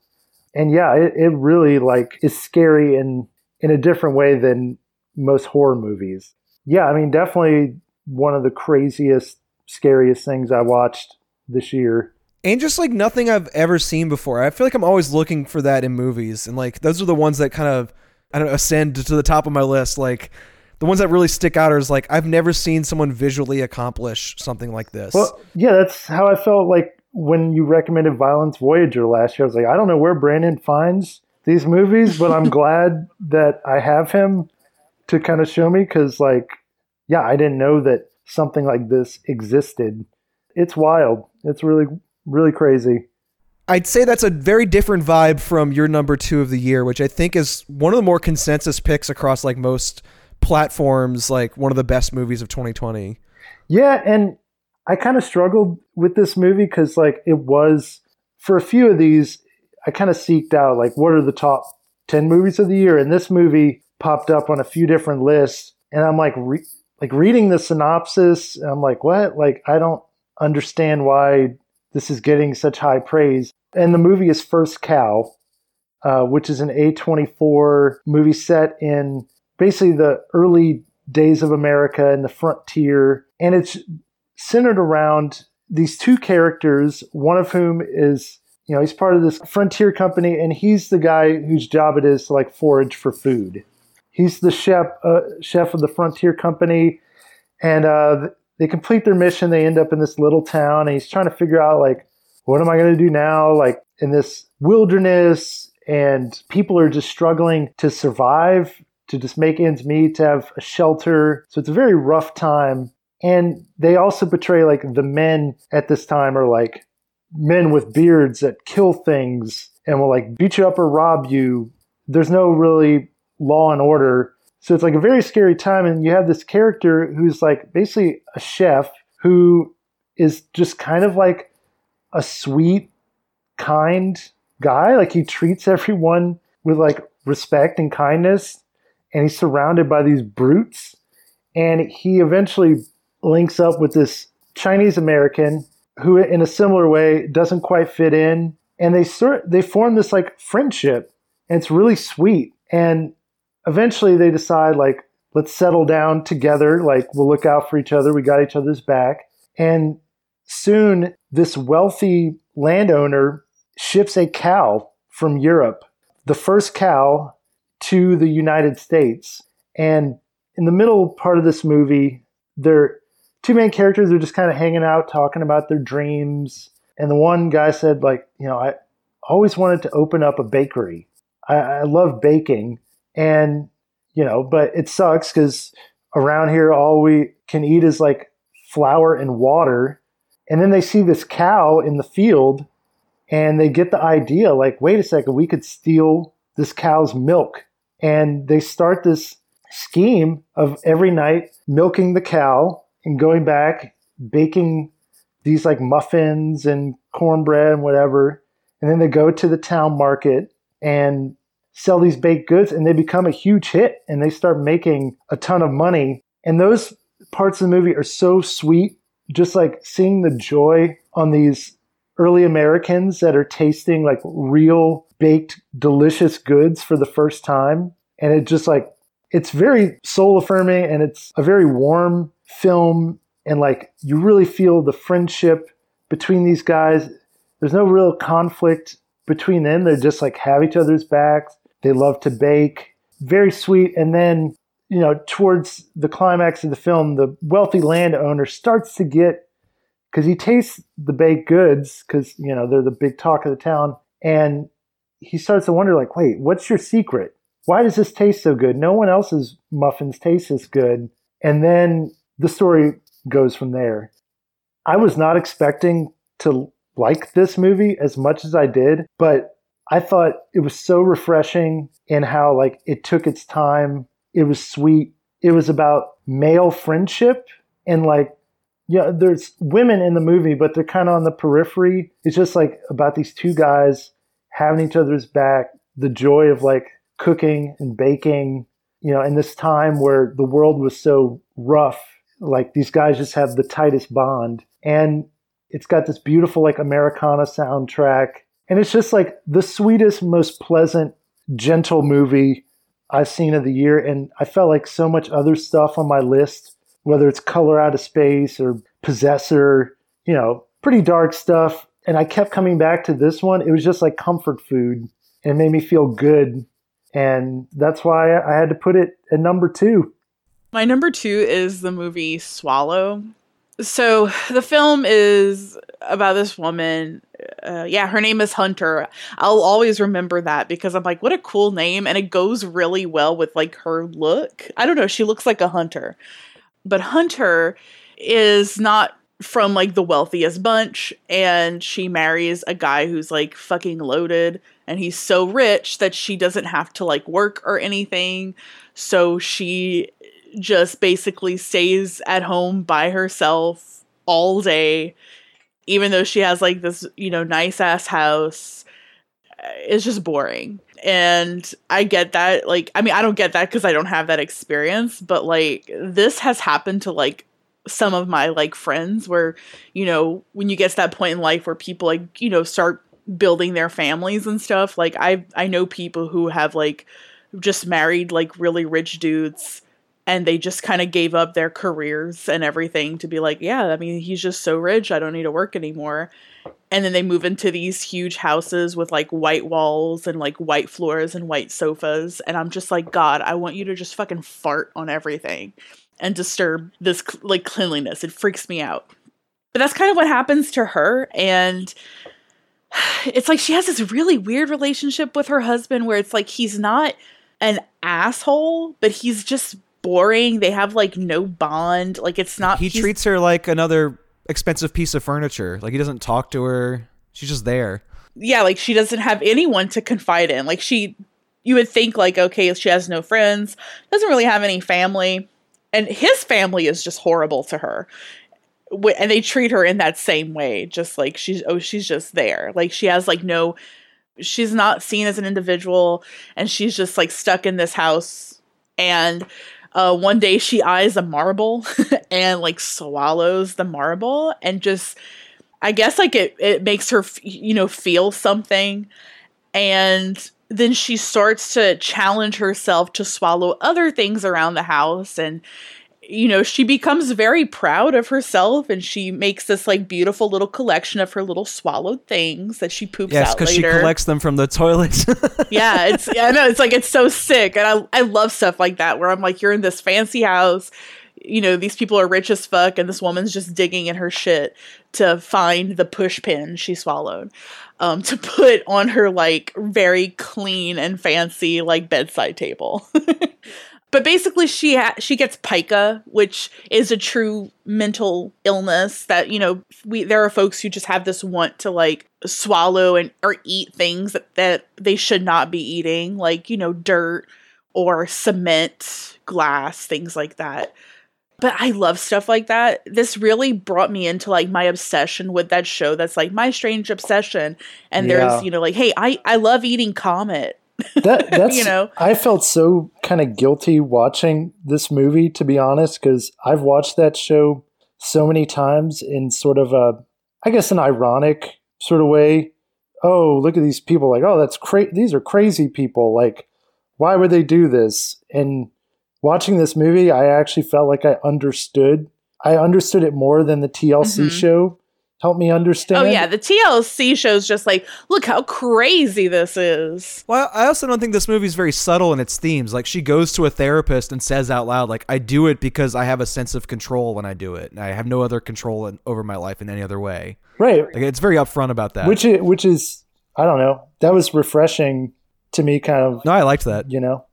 and yeah, it, it really like is scary in in a different way than most horror movies. Yeah, I mean, definitely one of the craziest, scariest things I watched this year. And just like nothing I've ever seen before. I feel like I'm always looking for that in movies, and like those are the ones that kind of I don't know, ascend to the top of my list. Like the ones that really stick out are is like I've never seen someone visually accomplish something like this. Well, yeah, that's how I felt like when you recommended Violence Voyager last year. I was like, I don't know where Brandon finds these movies, but I'm glad that I have him to kind of show me because, like, yeah, I didn't know that something like this existed. It's wild. It's really, really crazy. I'd say that's a very different vibe from your number two of the year, which I think is one of the more consensus picks across like most platforms, like one of the best movies of 2020. Yeah, and I kind of struggled with this movie because, like, it was for a few of these, I kind of seeked out like what are the top 10 movies of the year, and this movie popped up on a few different lists, and I'm like, re- like reading the synopsis, I'm like, what? Like, I don't understand why this is getting such high praise. And the movie is First Cow, uh, which is an A24 movie set in basically the early days of America and the frontier. And it's centered around these two characters, one of whom is, you know, he's part of this frontier company, and he's the guy whose job it is to like forage for food. He's the chef, uh, chef of the frontier company, and uh, they complete their mission. They end up in this little town, and he's trying to figure out like, what am I going to do now? Like in this wilderness, and people are just struggling to survive, to just make ends meet, to have a shelter. So it's a very rough time. And they also portray like the men at this time are like men with beards that kill things and will like beat you up or rob you. There's no really law and order. So it's like a very scary time. And you have this character who's like basically a chef who is just kind of like a sweet, kind guy. Like he treats everyone with like respect and kindness. And he's surrounded by these brutes. And he eventually links up with this Chinese American who, in a similar way, doesn't quite fit in. And they sort they form this like friendship, and it's really sweet. And eventually, they decide like let's settle down together. Like we'll look out for each other. We got each other's back. And soon, this wealthy landowner ships a cow from Europe, the first cow to the United States. And in the middle part of this movie, they're two main characters are just kind of hanging out, talking about their dreams. And the one guy said, like, you know, I always wanted to open up a bakery. I, I love baking. And, you know, but it sucks because around here, all we can eat is like flour and water. And then they see this cow in the field and they get the idea like, wait a second, we could steal this cow's milk. And they start this scheme of every night milking the cow and going back, baking these like muffins and cornbread and whatever. And then they go to the town market and sell these baked goods and they become a huge hit and they start making a ton of money. And those parts of the movie are so sweet. Just like seeing the joy on these early Americans that are tasting like real baked, delicious goods for the first time. And it just like, it's very soul affirming and it's a very warm film. And like, you really feel the friendship between these guys. There's no real conflict between them. They're just like have each other's backs. They love to bake. Very sweet. And then, you know, towards the climax of the film, the wealthy landowner starts to get because he tastes the baked goods because you know they're the big talk of the town, and he starts to wonder like, wait, what's your secret? Why does this taste so good? No one else's muffins taste this good. And then the story goes from there. I was not expecting to like this movie as much as I did, but I thought it was so refreshing in how like it took its time. It was sweet. It was about male friendship and like yeah, there's women in the movie, but they're kind of on the periphery. It's just like about these two guys having each other's back, the joy of like cooking and baking, you know, in this time where the world was so rough, like these guys just have the tightest bond. And it's got this beautiful like Americana soundtrack. And it's just like the sweetest, most pleasant, gentle movie I've seen of the year. And I felt like so much other stuff on my list whether it's Color Out of Space or Possessor, you know, pretty dark stuff. And I kept coming back to this one. It was just like comfort food and made me feel good. And that's why I had to put it at number two. My number two is the movie Swallow. So the film is about this woman. Uh, yeah, her name is Hunter. I'll always remember that because I'm like, what a cool name, and it goes really well with like her look. I don't know, she looks like a hunter. But Hunter is not from like the wealthiest bunch and she marries a guy who's like fucking loaded and he's so rich that she doesn't have to like work or anything so she just basically stays at home by herself all day even though she has like this you know nice ass house uh, it's just boring and I get that. Like, I mean, I don't get that because I don't have that experience, but like, this has happened to like some of my like friends where, you know, when you get to that point in life where people like, you know, start building their families and stuff. Like, I I know people who have like just married like really rich dudes and they just kind of gave up their careers and everything to be like, yeah, I mean, he's just so rich, I don't need to work anymore. And then they move into these huge houses with like white walls and like white floors and white sofas and i'm just like god i want you to just fucking fart on everything and disturb this like cleanliness. It freaks me out. But that's kind of what happens to her and it's like she has this really weird relationship with her husband where it's like he's not an asshole but he's just boring they have like no bond like it's not he treats her like another expensive piece of furniture. Like he doesn't talk to her. She's just there. yeah, like she doesn't have anyone to confide in. Like she you would think like okay, she has no friends, doesn't really have any family, and his family is just horrible to her. And they treat her in that same way, just like she's oh she's just there. Like she has like no she's not seen as an individual and she's just like stuck in this house and uh, one day she eyes a marble and like swallows the marble and just i guess like it, it makes her you know feel something. And then she starts to challenge herself to swallow other things around the house and you know she becomes very proud of herself and she makes this like beautiful little collection of her little swallowed things that she poops Yes, out because she collects them from the toilet. yeah, it's yeah, I know it's like it's so sick, and I I love stuff like that where I'm like, you're in this fancy house, you know, these people are rich as fuck, and this woman's just digging in her shit to find the push pin she swallowed, um, to put on her like very clean and fancy like bedside table. But basically, she ha- she gets pica, which is a true mental illness that you know we there are folks who just have this want to like swallow and or eat things that, that they should not be eating, like you know dirt or cement, glass, things like that. But I love stuff like that. This really brought me into like my obsession with that show. That's like my strange obsession. And Yeah. there's you know like hey I I love eating comet. That that's You know? I felt so kind of guilty watching this movie to be honest because I've watched that show so many times in sort of a I guess an ironic sort of way. Oh, look at these people like, oh, that's crazy these are crazy people like why would they do this? And watching this movie, I actually felt like I understood. I understood it more than the TLC Mhm. show helped me oh, understand. Oh yeah, the TLC show's just like, look how crazy this is. Well, I also don't think this movie's very subtle in its themes. Like she goes to a therapist and says out loud, like, "I do it because I have a sense of control when I do it. And I have no other control in, over my life in any other way." right. Like it's very upfront about that. which is, which is I don't know. That was refreshing to me, kind of. no, I liked that. You know,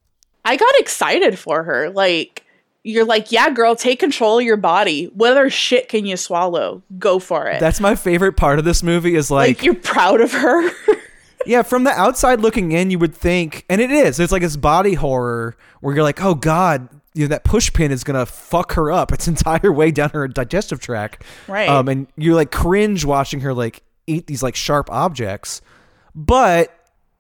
I got excited for her. Like, you're like, yeah, girl, take control of your body. What other shit can you swallow? Go for it. That's my favorite part of this movie. Is like, like, you're proud of her. yeah, from the outside looking in, you would think, and it is. It's like this body horror where you're like, "Oh God." You know, that push pin is gonna fuck her up its entire way down her digestive tract, Right. Um, and you like cringe watching her like eat these like sharp objects, but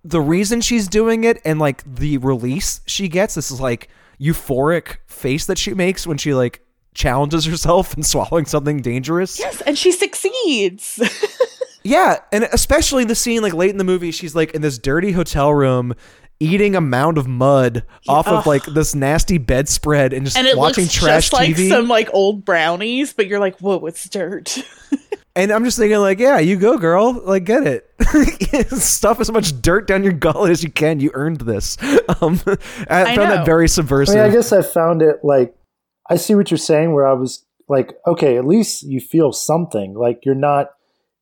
the reason she's doing it and like the release she gets this is like euphoric face that she makes when she like challenges herself and swallowing something dangerous. yes, and she succeeds. Yeah, and especially the scene like late in the movie, she's like in this dirty hotel room eating a mound of mud off of like this nasty bedspread and just and it watching looks trash just like TV. some like old brownies, but you're like, whoa, it's dirt. and I'm just thinking like, yeah, you go, girl, like get it. Stuff as much dirt down your gullet as you can. You earned this. Um, I, I found know. that very I subversive. mean, I guess I found it like I see what you're saying. Where I was like, okay, at least you feel something. Like you're not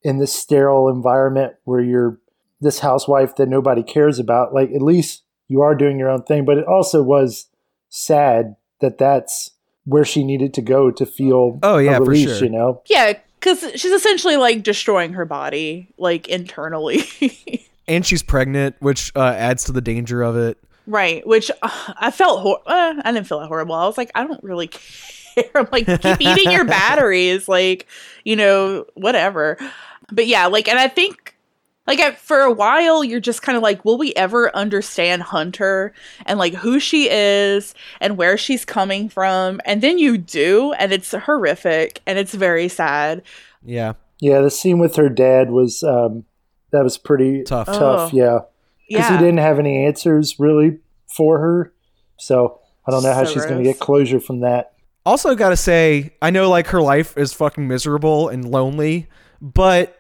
in this sterile environment where you're this housewife that nobody cares about. Like at least you are doing your own thing. But it also was sad that that's where she needed to go to feel Oh, yeah, a for release. sure. You know, yeah, because she's essentially like destroying her body, like internally. and she's pregnant, which uh, adds to the danger of it. Right, which uh, I felt hor- uh, I didn't feel that horrible. I was like, I don't really care. I'm like, keep eating your batteries, like, you know, whatever. But yeah, like, and I think, like, I, for a while, you're just kind of like, will we ever understand Hunter and like who she is and where she's coming from? And then you do, and it's horrific and it's very sad. Yeah, yeah. The scene with her dad was um, that was pretty Tough. Tough, Oh. yeah. because Yeah, he didn't have any answers really for her. So I don't know how So she's going to get closure from that. Also, gotta say, I know like her life is fucking miserable and lonely, but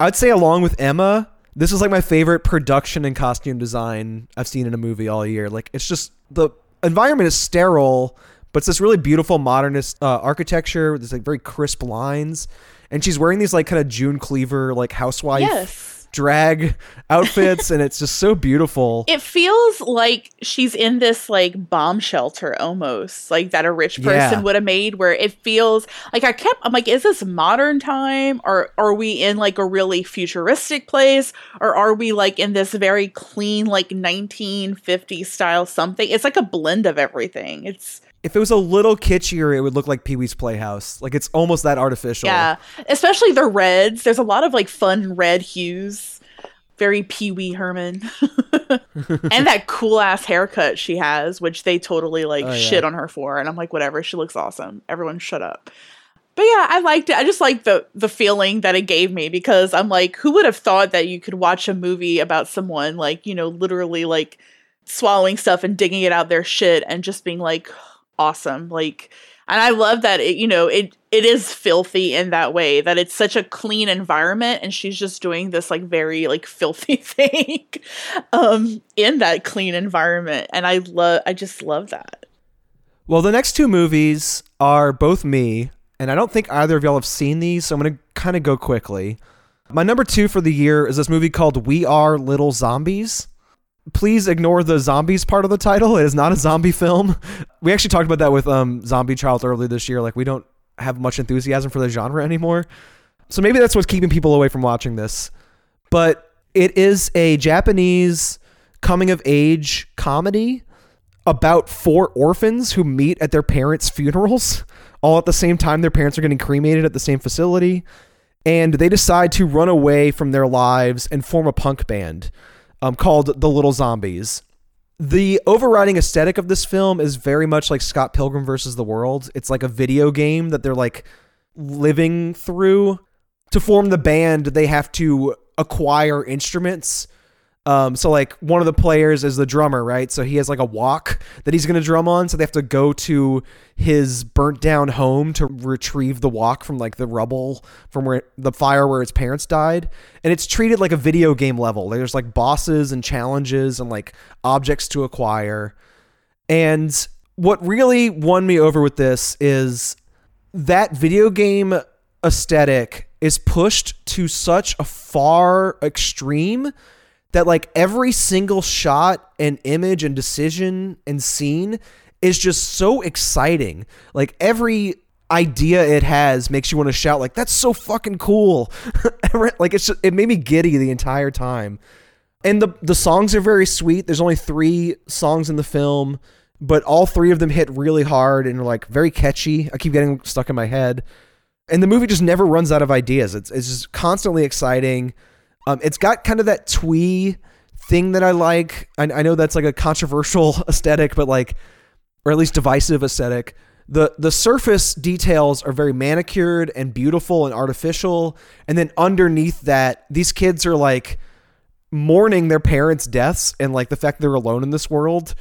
I'd say along with Emma, this is like my favorite production and costume design I've seen in a movie all year. Like it's just the environment is sterile, but it's this really beautiful modernist uh, architecture with this like very crisp lines, and she's wearing these like kind of June Cleaver like housewife yes. Drag outfits, and it's just so beautiful. It feels like she's in this like bomb shelter almost, like that a rich person Yeah. would have made. Where it feels like I kept, I'm like, is this modern time, or are we in like a really futuristic place, or are we like in this very clean like 1950s style something? It's like a blend of everything. It's If it was a little kitschier, it would look like Pee Wee's Playhouse. Like it's almost that artificial. yeah, especially the reds. There's a lot of like fun red hues. Very Pee Wee Herman. and that cool ass haircut she has, which they totally like Oh, yeah. shit on her for. And I'm like, whatever, she looks awesome. Everyone shut up. But yeah, I liked it. I just like the the feeling that it gave me because I'm like, who would have thought that you could watch a movie about someone like, you know, literally like swallowing stuff and digging it out their shit and just being like awesome. Like and I love that it, you know, it it is filthy in that way, that it's such a clean environment and she's just doing this like very like filthy thing um in that clean environment. And I love I just love that. Well, the next two movies are both me, and I don't think either of y'all have seen these, so I'm to kind of go quickly. My number two for the year is this movie called We Are Little Zombies. Please ignore the zombies part of the title. It is not a zombie film. We actually talked about that with um, Zombie Child earlier this year. Like, we don't have much enthusiasm for the genre anymore. So maybe that's what's keeping people away from watching this. But it is a Japanese coming of age comedy about four orphans who meet at their parents' funerals all at the same time their parents are getting cremated at the same facility and they decide to run away from their lives and form a punk band um, called the little zombies. The overriding aesthetic of this film is very much like scott pilgrim versus the world. It's like a video game that they're like living through to form the band they have to acquire instruments um, so like one of the players is the drummer, right? So he has like a wok that he's gonna drum on. So they have to go to his burnt down home to retrieve the wok from like the rubble from where the fire where his parents died. And it's treated like a video game level. There's like bosses and challenges and like objects to acquire. And what really won me over with this is that video game aesthetic is pushed to such a far extreme that like every single shot and image and decision and scene is just so exciting. Like every idea it has makes you want to shout like that's so fucking cool. like it's just, it made me giddy the entire time. And the the songs are very sweet. There's only 3 songs in the film, but all 3 of them hit really hard and are like very catchy. I keep getting stuck in my head. And the movie just never runs out of ideas. It's it's just constantly exciting. Um, it's got kind of that twee thing that I like. I, I know that's like a controversial aesthetic, but like, or at least divisive aesthetic. The the surface details are very manicured and beautiful and artificial, and then underneath that, these kids are like mourning their parents' deaths and like the fact they're alone in this world.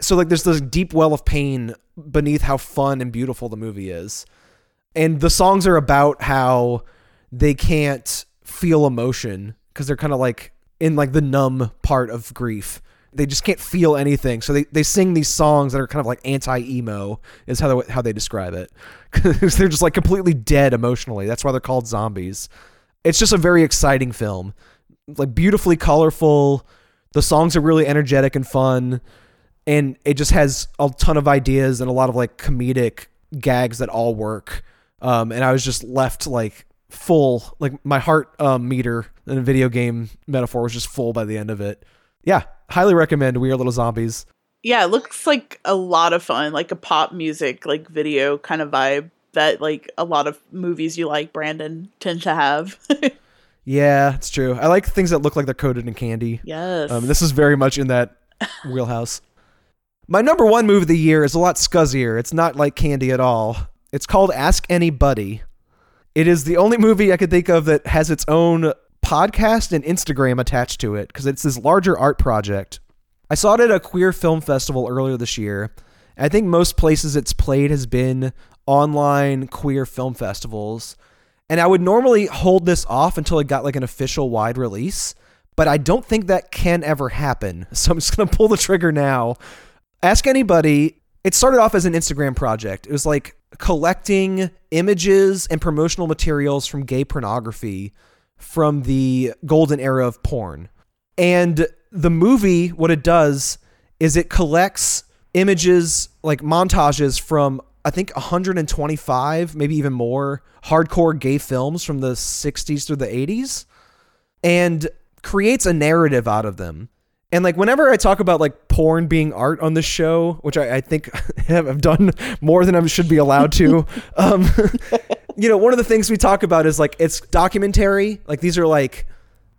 So like, there's this deep well of pain beneath how fun and beautiful the movie is, and the songs are about how they can't feel emotion because they're kind of like in like the numb part of grief. They just can't feel anything. So they, they sing these songs that are kind of like anti emo is how they, how they describe it. Cause they're just like completely dead emotionally. That's why they're called zombies. It's just a very exciting film. Like beautifully colorful. The songs are really energetic and fun. And it just has a ton of ideas and a lot of like comedic gags that all work. Um, and I was just left like full like my heart um, meter in a video game metaphor was just full by the end of it. Yeah highly recommend we are little zombies. Yeah, it looks like a lot of fun, like a pop music like video kind of vibe that like a lot of movies you like, Brandon, tend to have. yeah it's true. I like things that look like they're coated in candy. Yes. um, this is very much in that wheelhouse. My number one movie of the year is a lot scuzzier. It's not like candy at all. It's called Ask Any Buddy it is the only movie i could think of that has its own podcast and instagram attached to it because it's this larger art project I saw it at a queer film festival earlier this year. I think most places it's played has been online queer film festivals. And I would normally hold this off until it got like an official wide release, but I don't think that can ever happen. So I'm just going to pull the trigger now. Ask Any Buddy. It started off as an Instagram project. It was like collecting images and promotional materials from gay pornography from the golden era of porn. And the movie, what it does is it collects images, like montages from, I think, 125, maybe even more, hardcore gay films from the 60s through the 80s and creates a narrative out of them. And like whenever I talk about like porn being art on this show, which I, I think I've done more than I should be allowed to, um, you know, one of the things we talk about is like it's documentary. Like these are like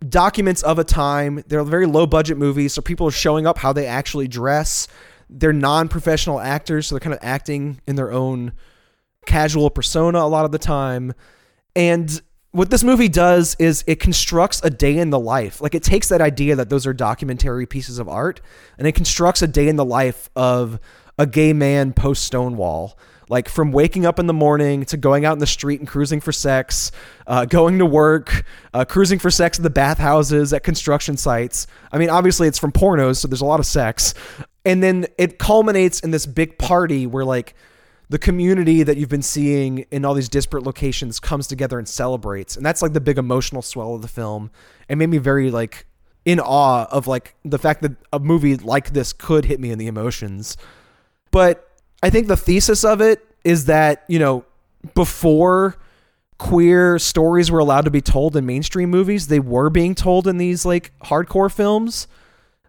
documents of a time. They're very low budget movies, so people are showing up how they actually dress. They're non professional actors, so they're kind of acting in their own casual persona a lot of the time. And what this movie does is it constructs a day in the life. Like it takes that idea that those are documentary pieces of art and it constructs a day in the life of a gay man post Stonewall. Like from waking up in the morning to going out in the street and cruising for sex, uh, going to work, uh, cruising for sex at the bathhouses, at construction sites. I mean, obviously it's from pornos, so there's a lot of sex. And then it culminates in this big party where like the community that you've been seeing in all these disparate locations comes together and celebrates. And that's like the big emotional swell of the film. It made me very like in awe of like the fact that a movie like this could hit me in the emotions. But i think the thesis of it is that you know before queer stories were allowed to be told in mainstream movies they were being told in these like hardcore films.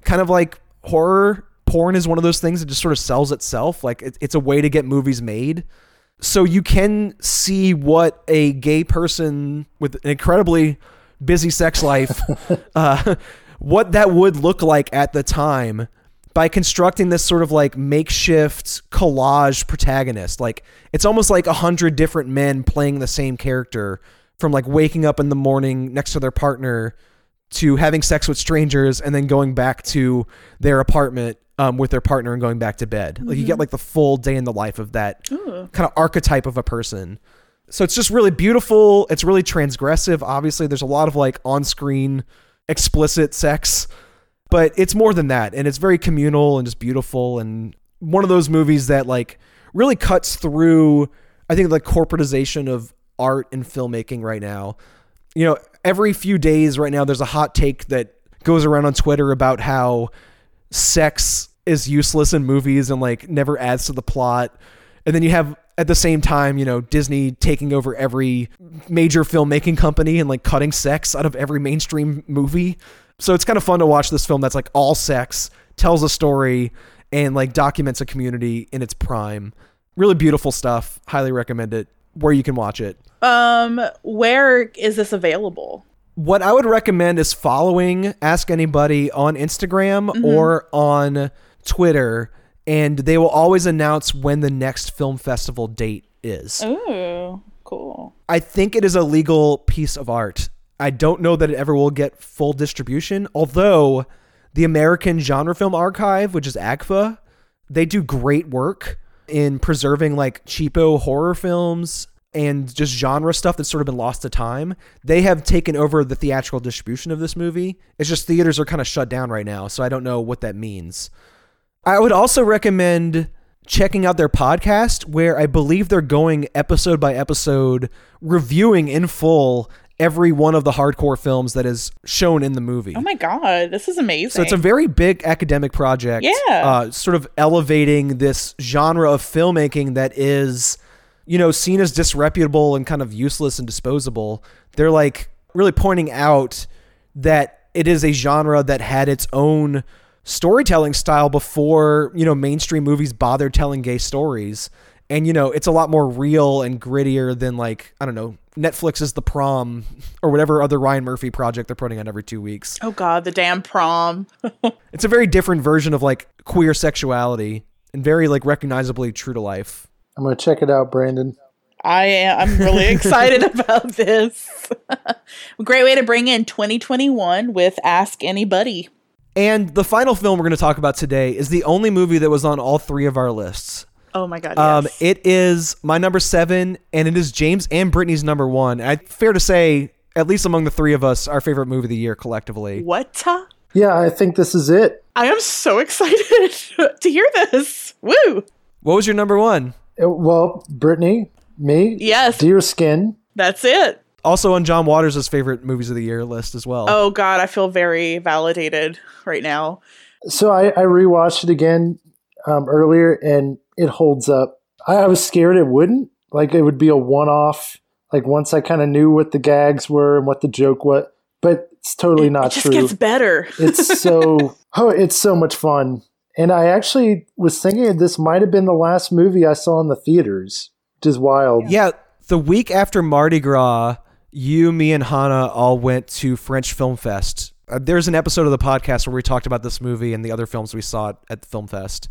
Kind of like horror porn is one of those things that just sort of sells itself. Like it, it's a way to get movies made. So you can see what a gay person with an incredibly busy sex life, uh, what that would look like at the time by constructing this sort of like makeshift collage protagonist. Like it's almost like a hundred different men playing the same character from like waking up in the morning next to their partner to having sex with strangers and then going back to their apartment um, with their partner and going back to bed. Like you get like the full day in the life of that kind of archetype of a person. So it's just really beautiful. It's really transgressive. Obviously, there's a lot of like on screen explicit sex, but it's more than that. And it's very communal and just beautiful. And one of those movies that like really cuts through, I think, the corporatization of art and filmmaking right now. You know, every few days right now, there's a hot take that goes around on Twitter about how sex is useless in movies and like never adds to the plot. And then you have at the same time, you know, Disney taking over every major filmmaking company and like cutting sex out of every mainstream movie. So it's kind of fun to watch this film that's like all sex, tells a story, and like documents a community in its prime. Really beautiful stuff. Highly recommend it. Where you can watch it. Um, where is this available? What I would recommend is following Ask Any Buddy on Instagram mm-hmm. or on Twitter, and they will always announce when the next film festival date is. Ooh, cool. I think it is a legal piece of art. I don't know that it ever will get full distribution, although the American Genre Film Archive, which is AGFA, they do great work in preserving like cheapo horror films and just genre stuff that's sort of been lost to time. They have taken over the theatrical distribution of this movie. It's just theaters are kind of shut down right now, so I don't know what that means. I would also recommend checking out their podcast where I believe they're going episode by episode reviewing in full every one of the hardcore films that is shown in the movie. Oh my god, this is amazing. So it's a very big academic project. Yeah. Uh, sort of elevating this genre of filmmaking that is, you know, seen as disreputable and kind of useless and disposable. They're like really pointing out that it is a genre that had its own storytelling style before, you know, mainstream movies bothered telling gay stories. And, you know, it's a lot more real and grittier than like, I don't know, Netflix's The Prom or whatever other Ryan Murphy project they're putting on every two weeks. oh god, the damn prom. It's a very different version of like queer sexuality and very like recognizably true to life. I'm gonna check it out, Brandon. I am I'm really excited about this. Great way to bring in 2021 with Ask Any Buddy. And the final film we're going to talk about today is the only movie that was on all three of our lists. Oh my god, Um, yes. it is my number seven, and it is James and Britnee's number one. I fair to say, at least among the three of us, our favorite movie of the year collectively. what? Yeah, I think this is it. I am so excited to hear this. Woo! What was your number one? Uh, Well, Britnee, me, Yes. Deer Skin. That's it. Also on John Waters' favorite movies of the year list as well. Oh God, I feel very validated right now. So I, I rewatched it again um, earlier, and it holds up. I, I was scared it wouldn't. Like it would be a one-off. Like once I kind of knew what the gags were and what the joke was, but it's totally not true. it just true. gets better. it's so oh, it's so much fun. And I actually was thinking this might have been the last movie I saw in the theaters, which is wild. Yeah, the week after Mardi Gras, you, me, and Hannah all went to French Film Fest. Uh, there's an episode of the podcast where we talked about this movie and the other films we saw at the film fest.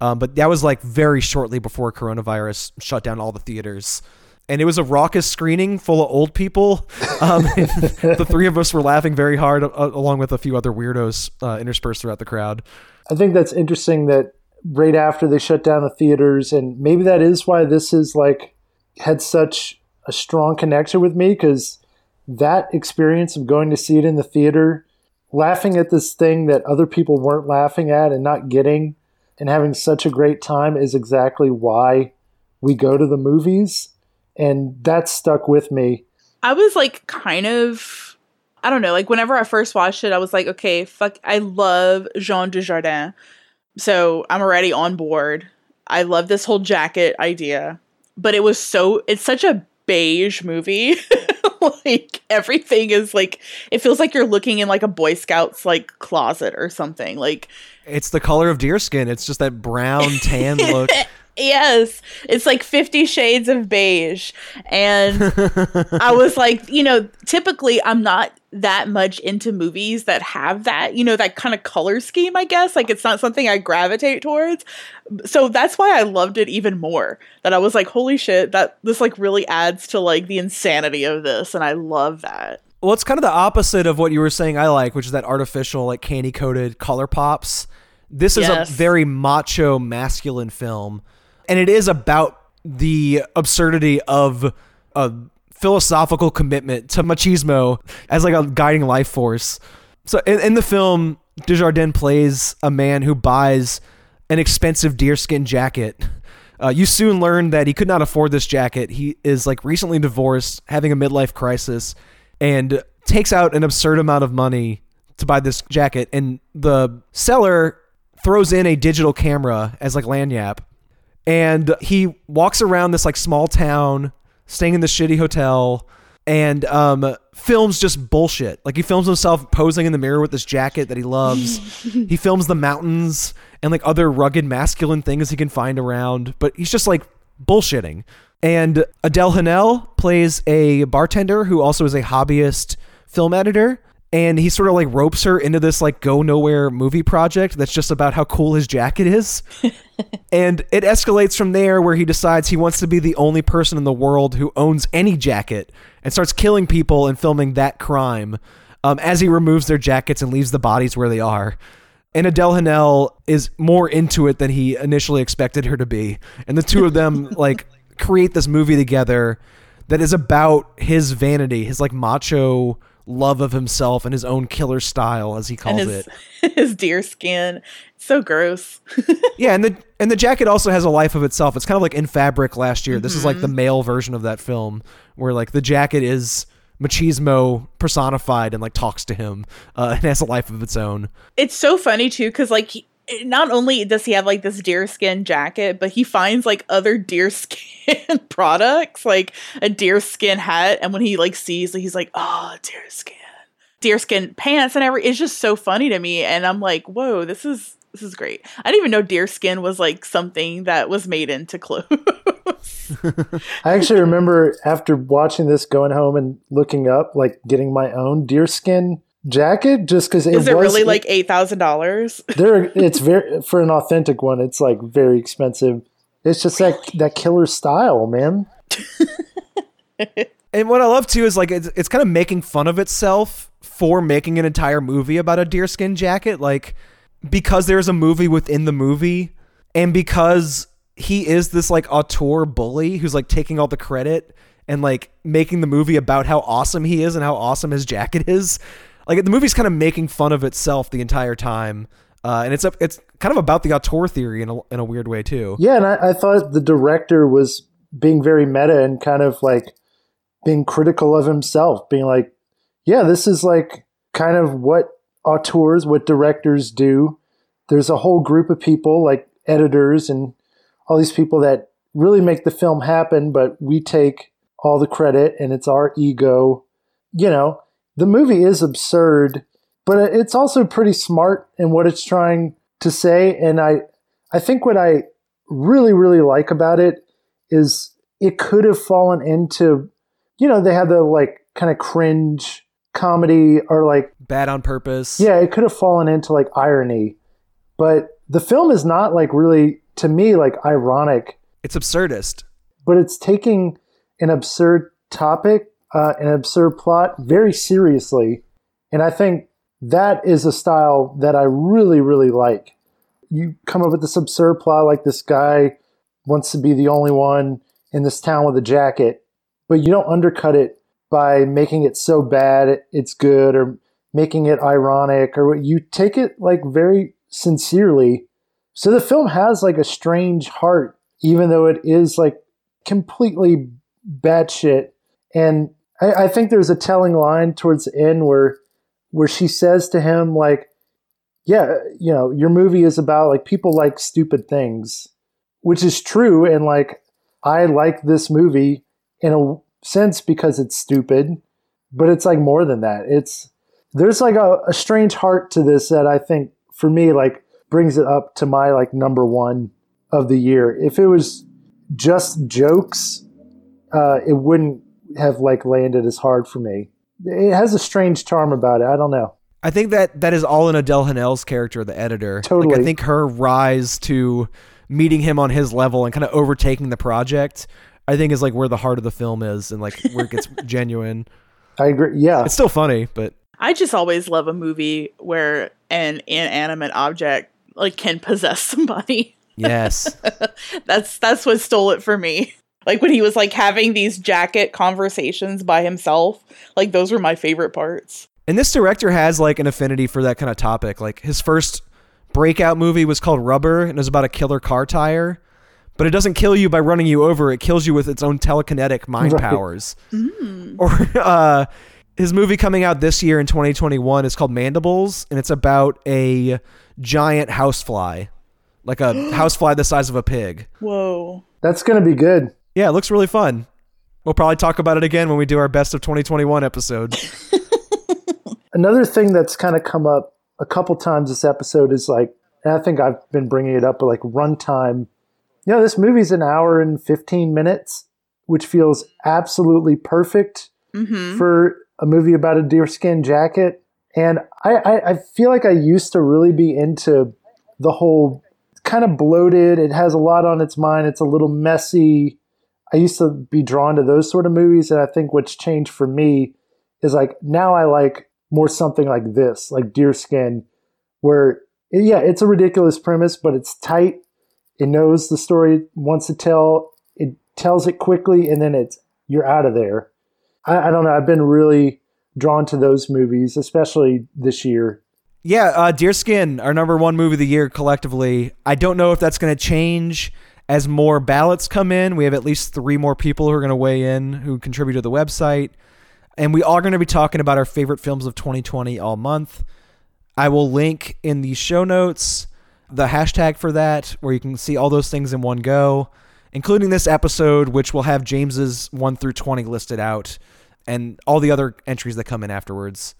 Um, but that was like very shortly before coronavirus shut down all the theaters. And it was a raucous screening full of old people. Um, the three of us were laughing very hard, uh, along with a few other weirdos uh, interspersed throughout the crowd. I think that's interesting that right after they shut down the theaters, and maybe that is why this is like had such a strong connection with me because that experience of going to see it in the theater, laughing at this thing that other people weren't laughing at and not getting, and having such a great time is exactly why we go to the movies. And that stuck with me. I was like kind of I don't know, like whenever I first watched it, I was like, okay, fuck I love Jean Dujardin. So I'm already on board. I love this whole jacket idea. But it was so it's such a beige movie. like everything is like it feels like you're looking in like a Boy Scouts like closet or something. Like It's the color of deerskin. It's just that brown tan look. Yes, it's like 50 shades of beige. And I was like, you know, typically I'm not that much into movies that have that, you know, that kind of color scheme, I guess. Like it's not something I gravitate towards. So that's why I loved it even more. That I was like, holy shit, that this like really adds to like the insanity of this. And I love that. Well, it's kind of the opposite of what you were saying I like, which is that artificial, like candy coated color pops. This is Yes. a very macho, masculine film. And it is about the absurdity of a philosophical commitment to machismo as like a guiding life force. So in, in the film, Dujardin plays a man who buys an expensive deerskin jacket. Uh, you soon learn that he could not afford this jacket. He is like recently divorced, having a midlife crisis, and takes out an absurd amount of money to buy this jacket. And the seller throws in a digital camera as like lagniappe, and he walks around this like small town, staying in this shitty hotel, and um, films just bullshit. Like he films himself posing in the mirror with this jacket that he loves. he films the mountains and like other rugged masculine things he can find around, but he's just like bullshitting. And Adèle Haenel plays a bartender who also is a hobbyist film editor. And he sort of like ropes her into this like go nowhere movie project that's just about how cool his jacket is. And it escalates from there where he decides he wants to be the only person in the world who owns any jacket and starts killing people and filming that crime um, as he removes their jackets and leaves the bodies where they are. And Adèle Haenel is more into it than he initially expected her to be. And the two of them like create this movie together that is about his vanity, his like macho love of himself and his own killer style as he calls and it. his, his deer skin. So gross. Yeah, and the and the jacket also has a life of itself. It's kind of like in Fabric last year. This is like the male version of that film, where like the jacket is machismo personified and like talks to him uh, and has a life of its own. it's so funny too because like he, not only does he have like this deerskin jacket but he finds like other deerskin products like a deerskin hat. And when he like sees he's like oh deerskin deerskin pants and every it's just so funny to me. And i'm like whoa this is this is great. I didn't even know deerskin was like something that was made into clothes. I actually remember after watching this, going home and looking up, like getting my own deerskin jacket, just because it is it was really like eight thousand dollars there. It's very for an authentic one. It's like very expensive. It's just that that killer style, man. And what I love too is like it's, it's kind of making fun of itself for making an entire movie about a deerskin jacket. Like because there's a movie within the movie, and because he is this like auteur bully who's like taking all the credit and like making the movie about how awesome he is and how awesome his jacket is. Like the movie's kind of making fun of itself the entire time. Uh, and it's a, it's kind of about the auteur theory in a, in a weird way too. Yeah, and I, I thought the director was being very meta and kind of like being critical of himself, being like, yeah, this is like kind of what auteurs, what directors do. There's a whole group of people like editors and all these people that really make the film happen, but we take all the credit and it's our ego. You know, the movie is absurd, but it's also pretty smart in what it's trying to say. And I, I think what I really, really like about it is it could have fallen into, you know, they had the like kind of cringe comedy or like Bad on purpose. yeah, it could have fallen into like irony, but the film is not like really to me like ironic, It's absurdist. but it's taking an absurd topic, uh, an absurd plot very seriously, and I think that is a style that I really really like. You come up with this absurd plot like this guy wants to be the only one in this town with a jacket, but you don't undercut it by making it so bad it's good or making it ironic or you take it like very sincerely. So the film has like a strange heart, even though it is like completely batshit. And I, I think there's a telling line towards the end where where she says to him like, "Yeah, you know, your movie is about like people like stupid things," which is true. And like, I like this movie in a sense because it's stupid, but it's like more than that. It's there's like a, a strange heart to this that I think for me like brings it up to my like number one of the year. If it was just jokes, uh, it wouldn't have like landed as hard for me. It has a strange charm about it. I don't know. I think that that is all in Adèle Haenel's character, the editor. Like, Totally. I think her rise to meeting him on his level and kind of overtaking the project, I think is like where the heart of the film is and like where it gets genuine. I agree. Yeah, It's still funny, but I just always love a movie where an inanimate object like can possess somebody. yes. That's that's what stole it for me. Like when he was like having these jacket conversations by himself, like those were my favorite parts. And this director has like an affinity for that kind of topic. Like his first breakout movie was called Rubber and it was about a killer car tire. But it doesn't kill you by running you over, it kills you with its own telekinetic mind Right. powers. Or uh, his movie coming out this year in 2021 is called Mandibles and it's about a giant housefly. Like a housefly the size of a pig. Whoa. that's gonna be good. Yeah, it looks really fun. We'll probably talk about it again when we do our best of 2021 episode. Another thing that's kind of come up a couple times this episode is like, and I think I've been bringing it up, but like runtime. You know, this movie's an hour and 15 minutes, which feels absolutely perfect Mm-hmm. for a movie about a deerskin jacket. And I, I, I feel like I used to really be into the whole kind of bloated. It has a lot on its mind. It's a little messy. I used to be drawn to those sort of movies. And I think what's changed for me is like now I like more something like this, like Deerskin, where yeah, it's a ridiculous premise, but it's tight. It knows the story it wants to tell. It tells it quickly, and then it's you're out of there. I, I don't know. I've been really drawn to those movies, especially this year. Yeah, uh, Deerskin, our number one movie of the year collectively. I don't know if that's going to change as more ballots come in. We have at least three more people who are going to weigh in who contribute to the website. And we are going to be talking about our favorite films of 2020 all month. I will link in the show notes the hashtag for that, where you can see all those things in one go, including this episode, which will have James's 1 through 20 listed out, and all the other entries that come in afterwards.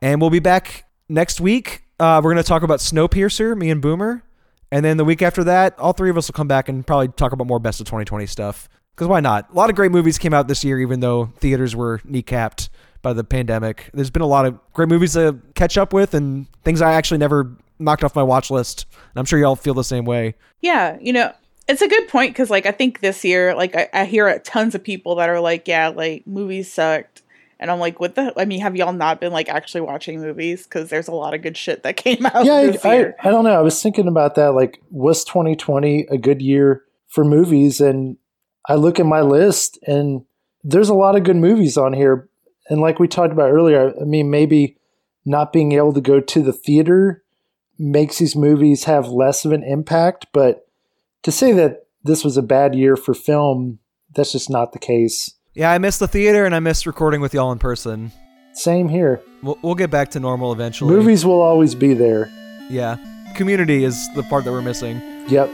And we'll be back next week. Uh, we're going to talk about Snowpiercer, me and Boomer. And then the week after that, all three of us will come back and probably talk about more best of 2020 stuff. Because why not? A lot of great movies came out this year, even though theaters were kneecapped by the pandemic. There's been a lot of great movies to catch up with and things I actually never knocked off my watch list. And I'm sure y'all feel the same way. Yeah, you know, it's a good point because, like, I think this year, like, I, I hear tons of people that are like, yeah, like, movies sucked. And I'm like, what the? I mean, have y'all not been, like, actually watching movies? Because there's a lot of good shit that came out Yeah, this I, I. I don't know. I was thinking about that. Like, was 2020 a good year for movies? And I look at my list, and there's a lot of good movies on here. And like we talked about earlier, I mean, maybe not being able to go to the theater makes these movies have less of an impact. But to say that this was a bad year for film, that's just not the case. Yeah, I miss the theater and I miss recording with y'all in person. Same here. We'll, we'll get back to normal eventually. Movies will always be there. Yeah. Community is the part that we're missing. Yep.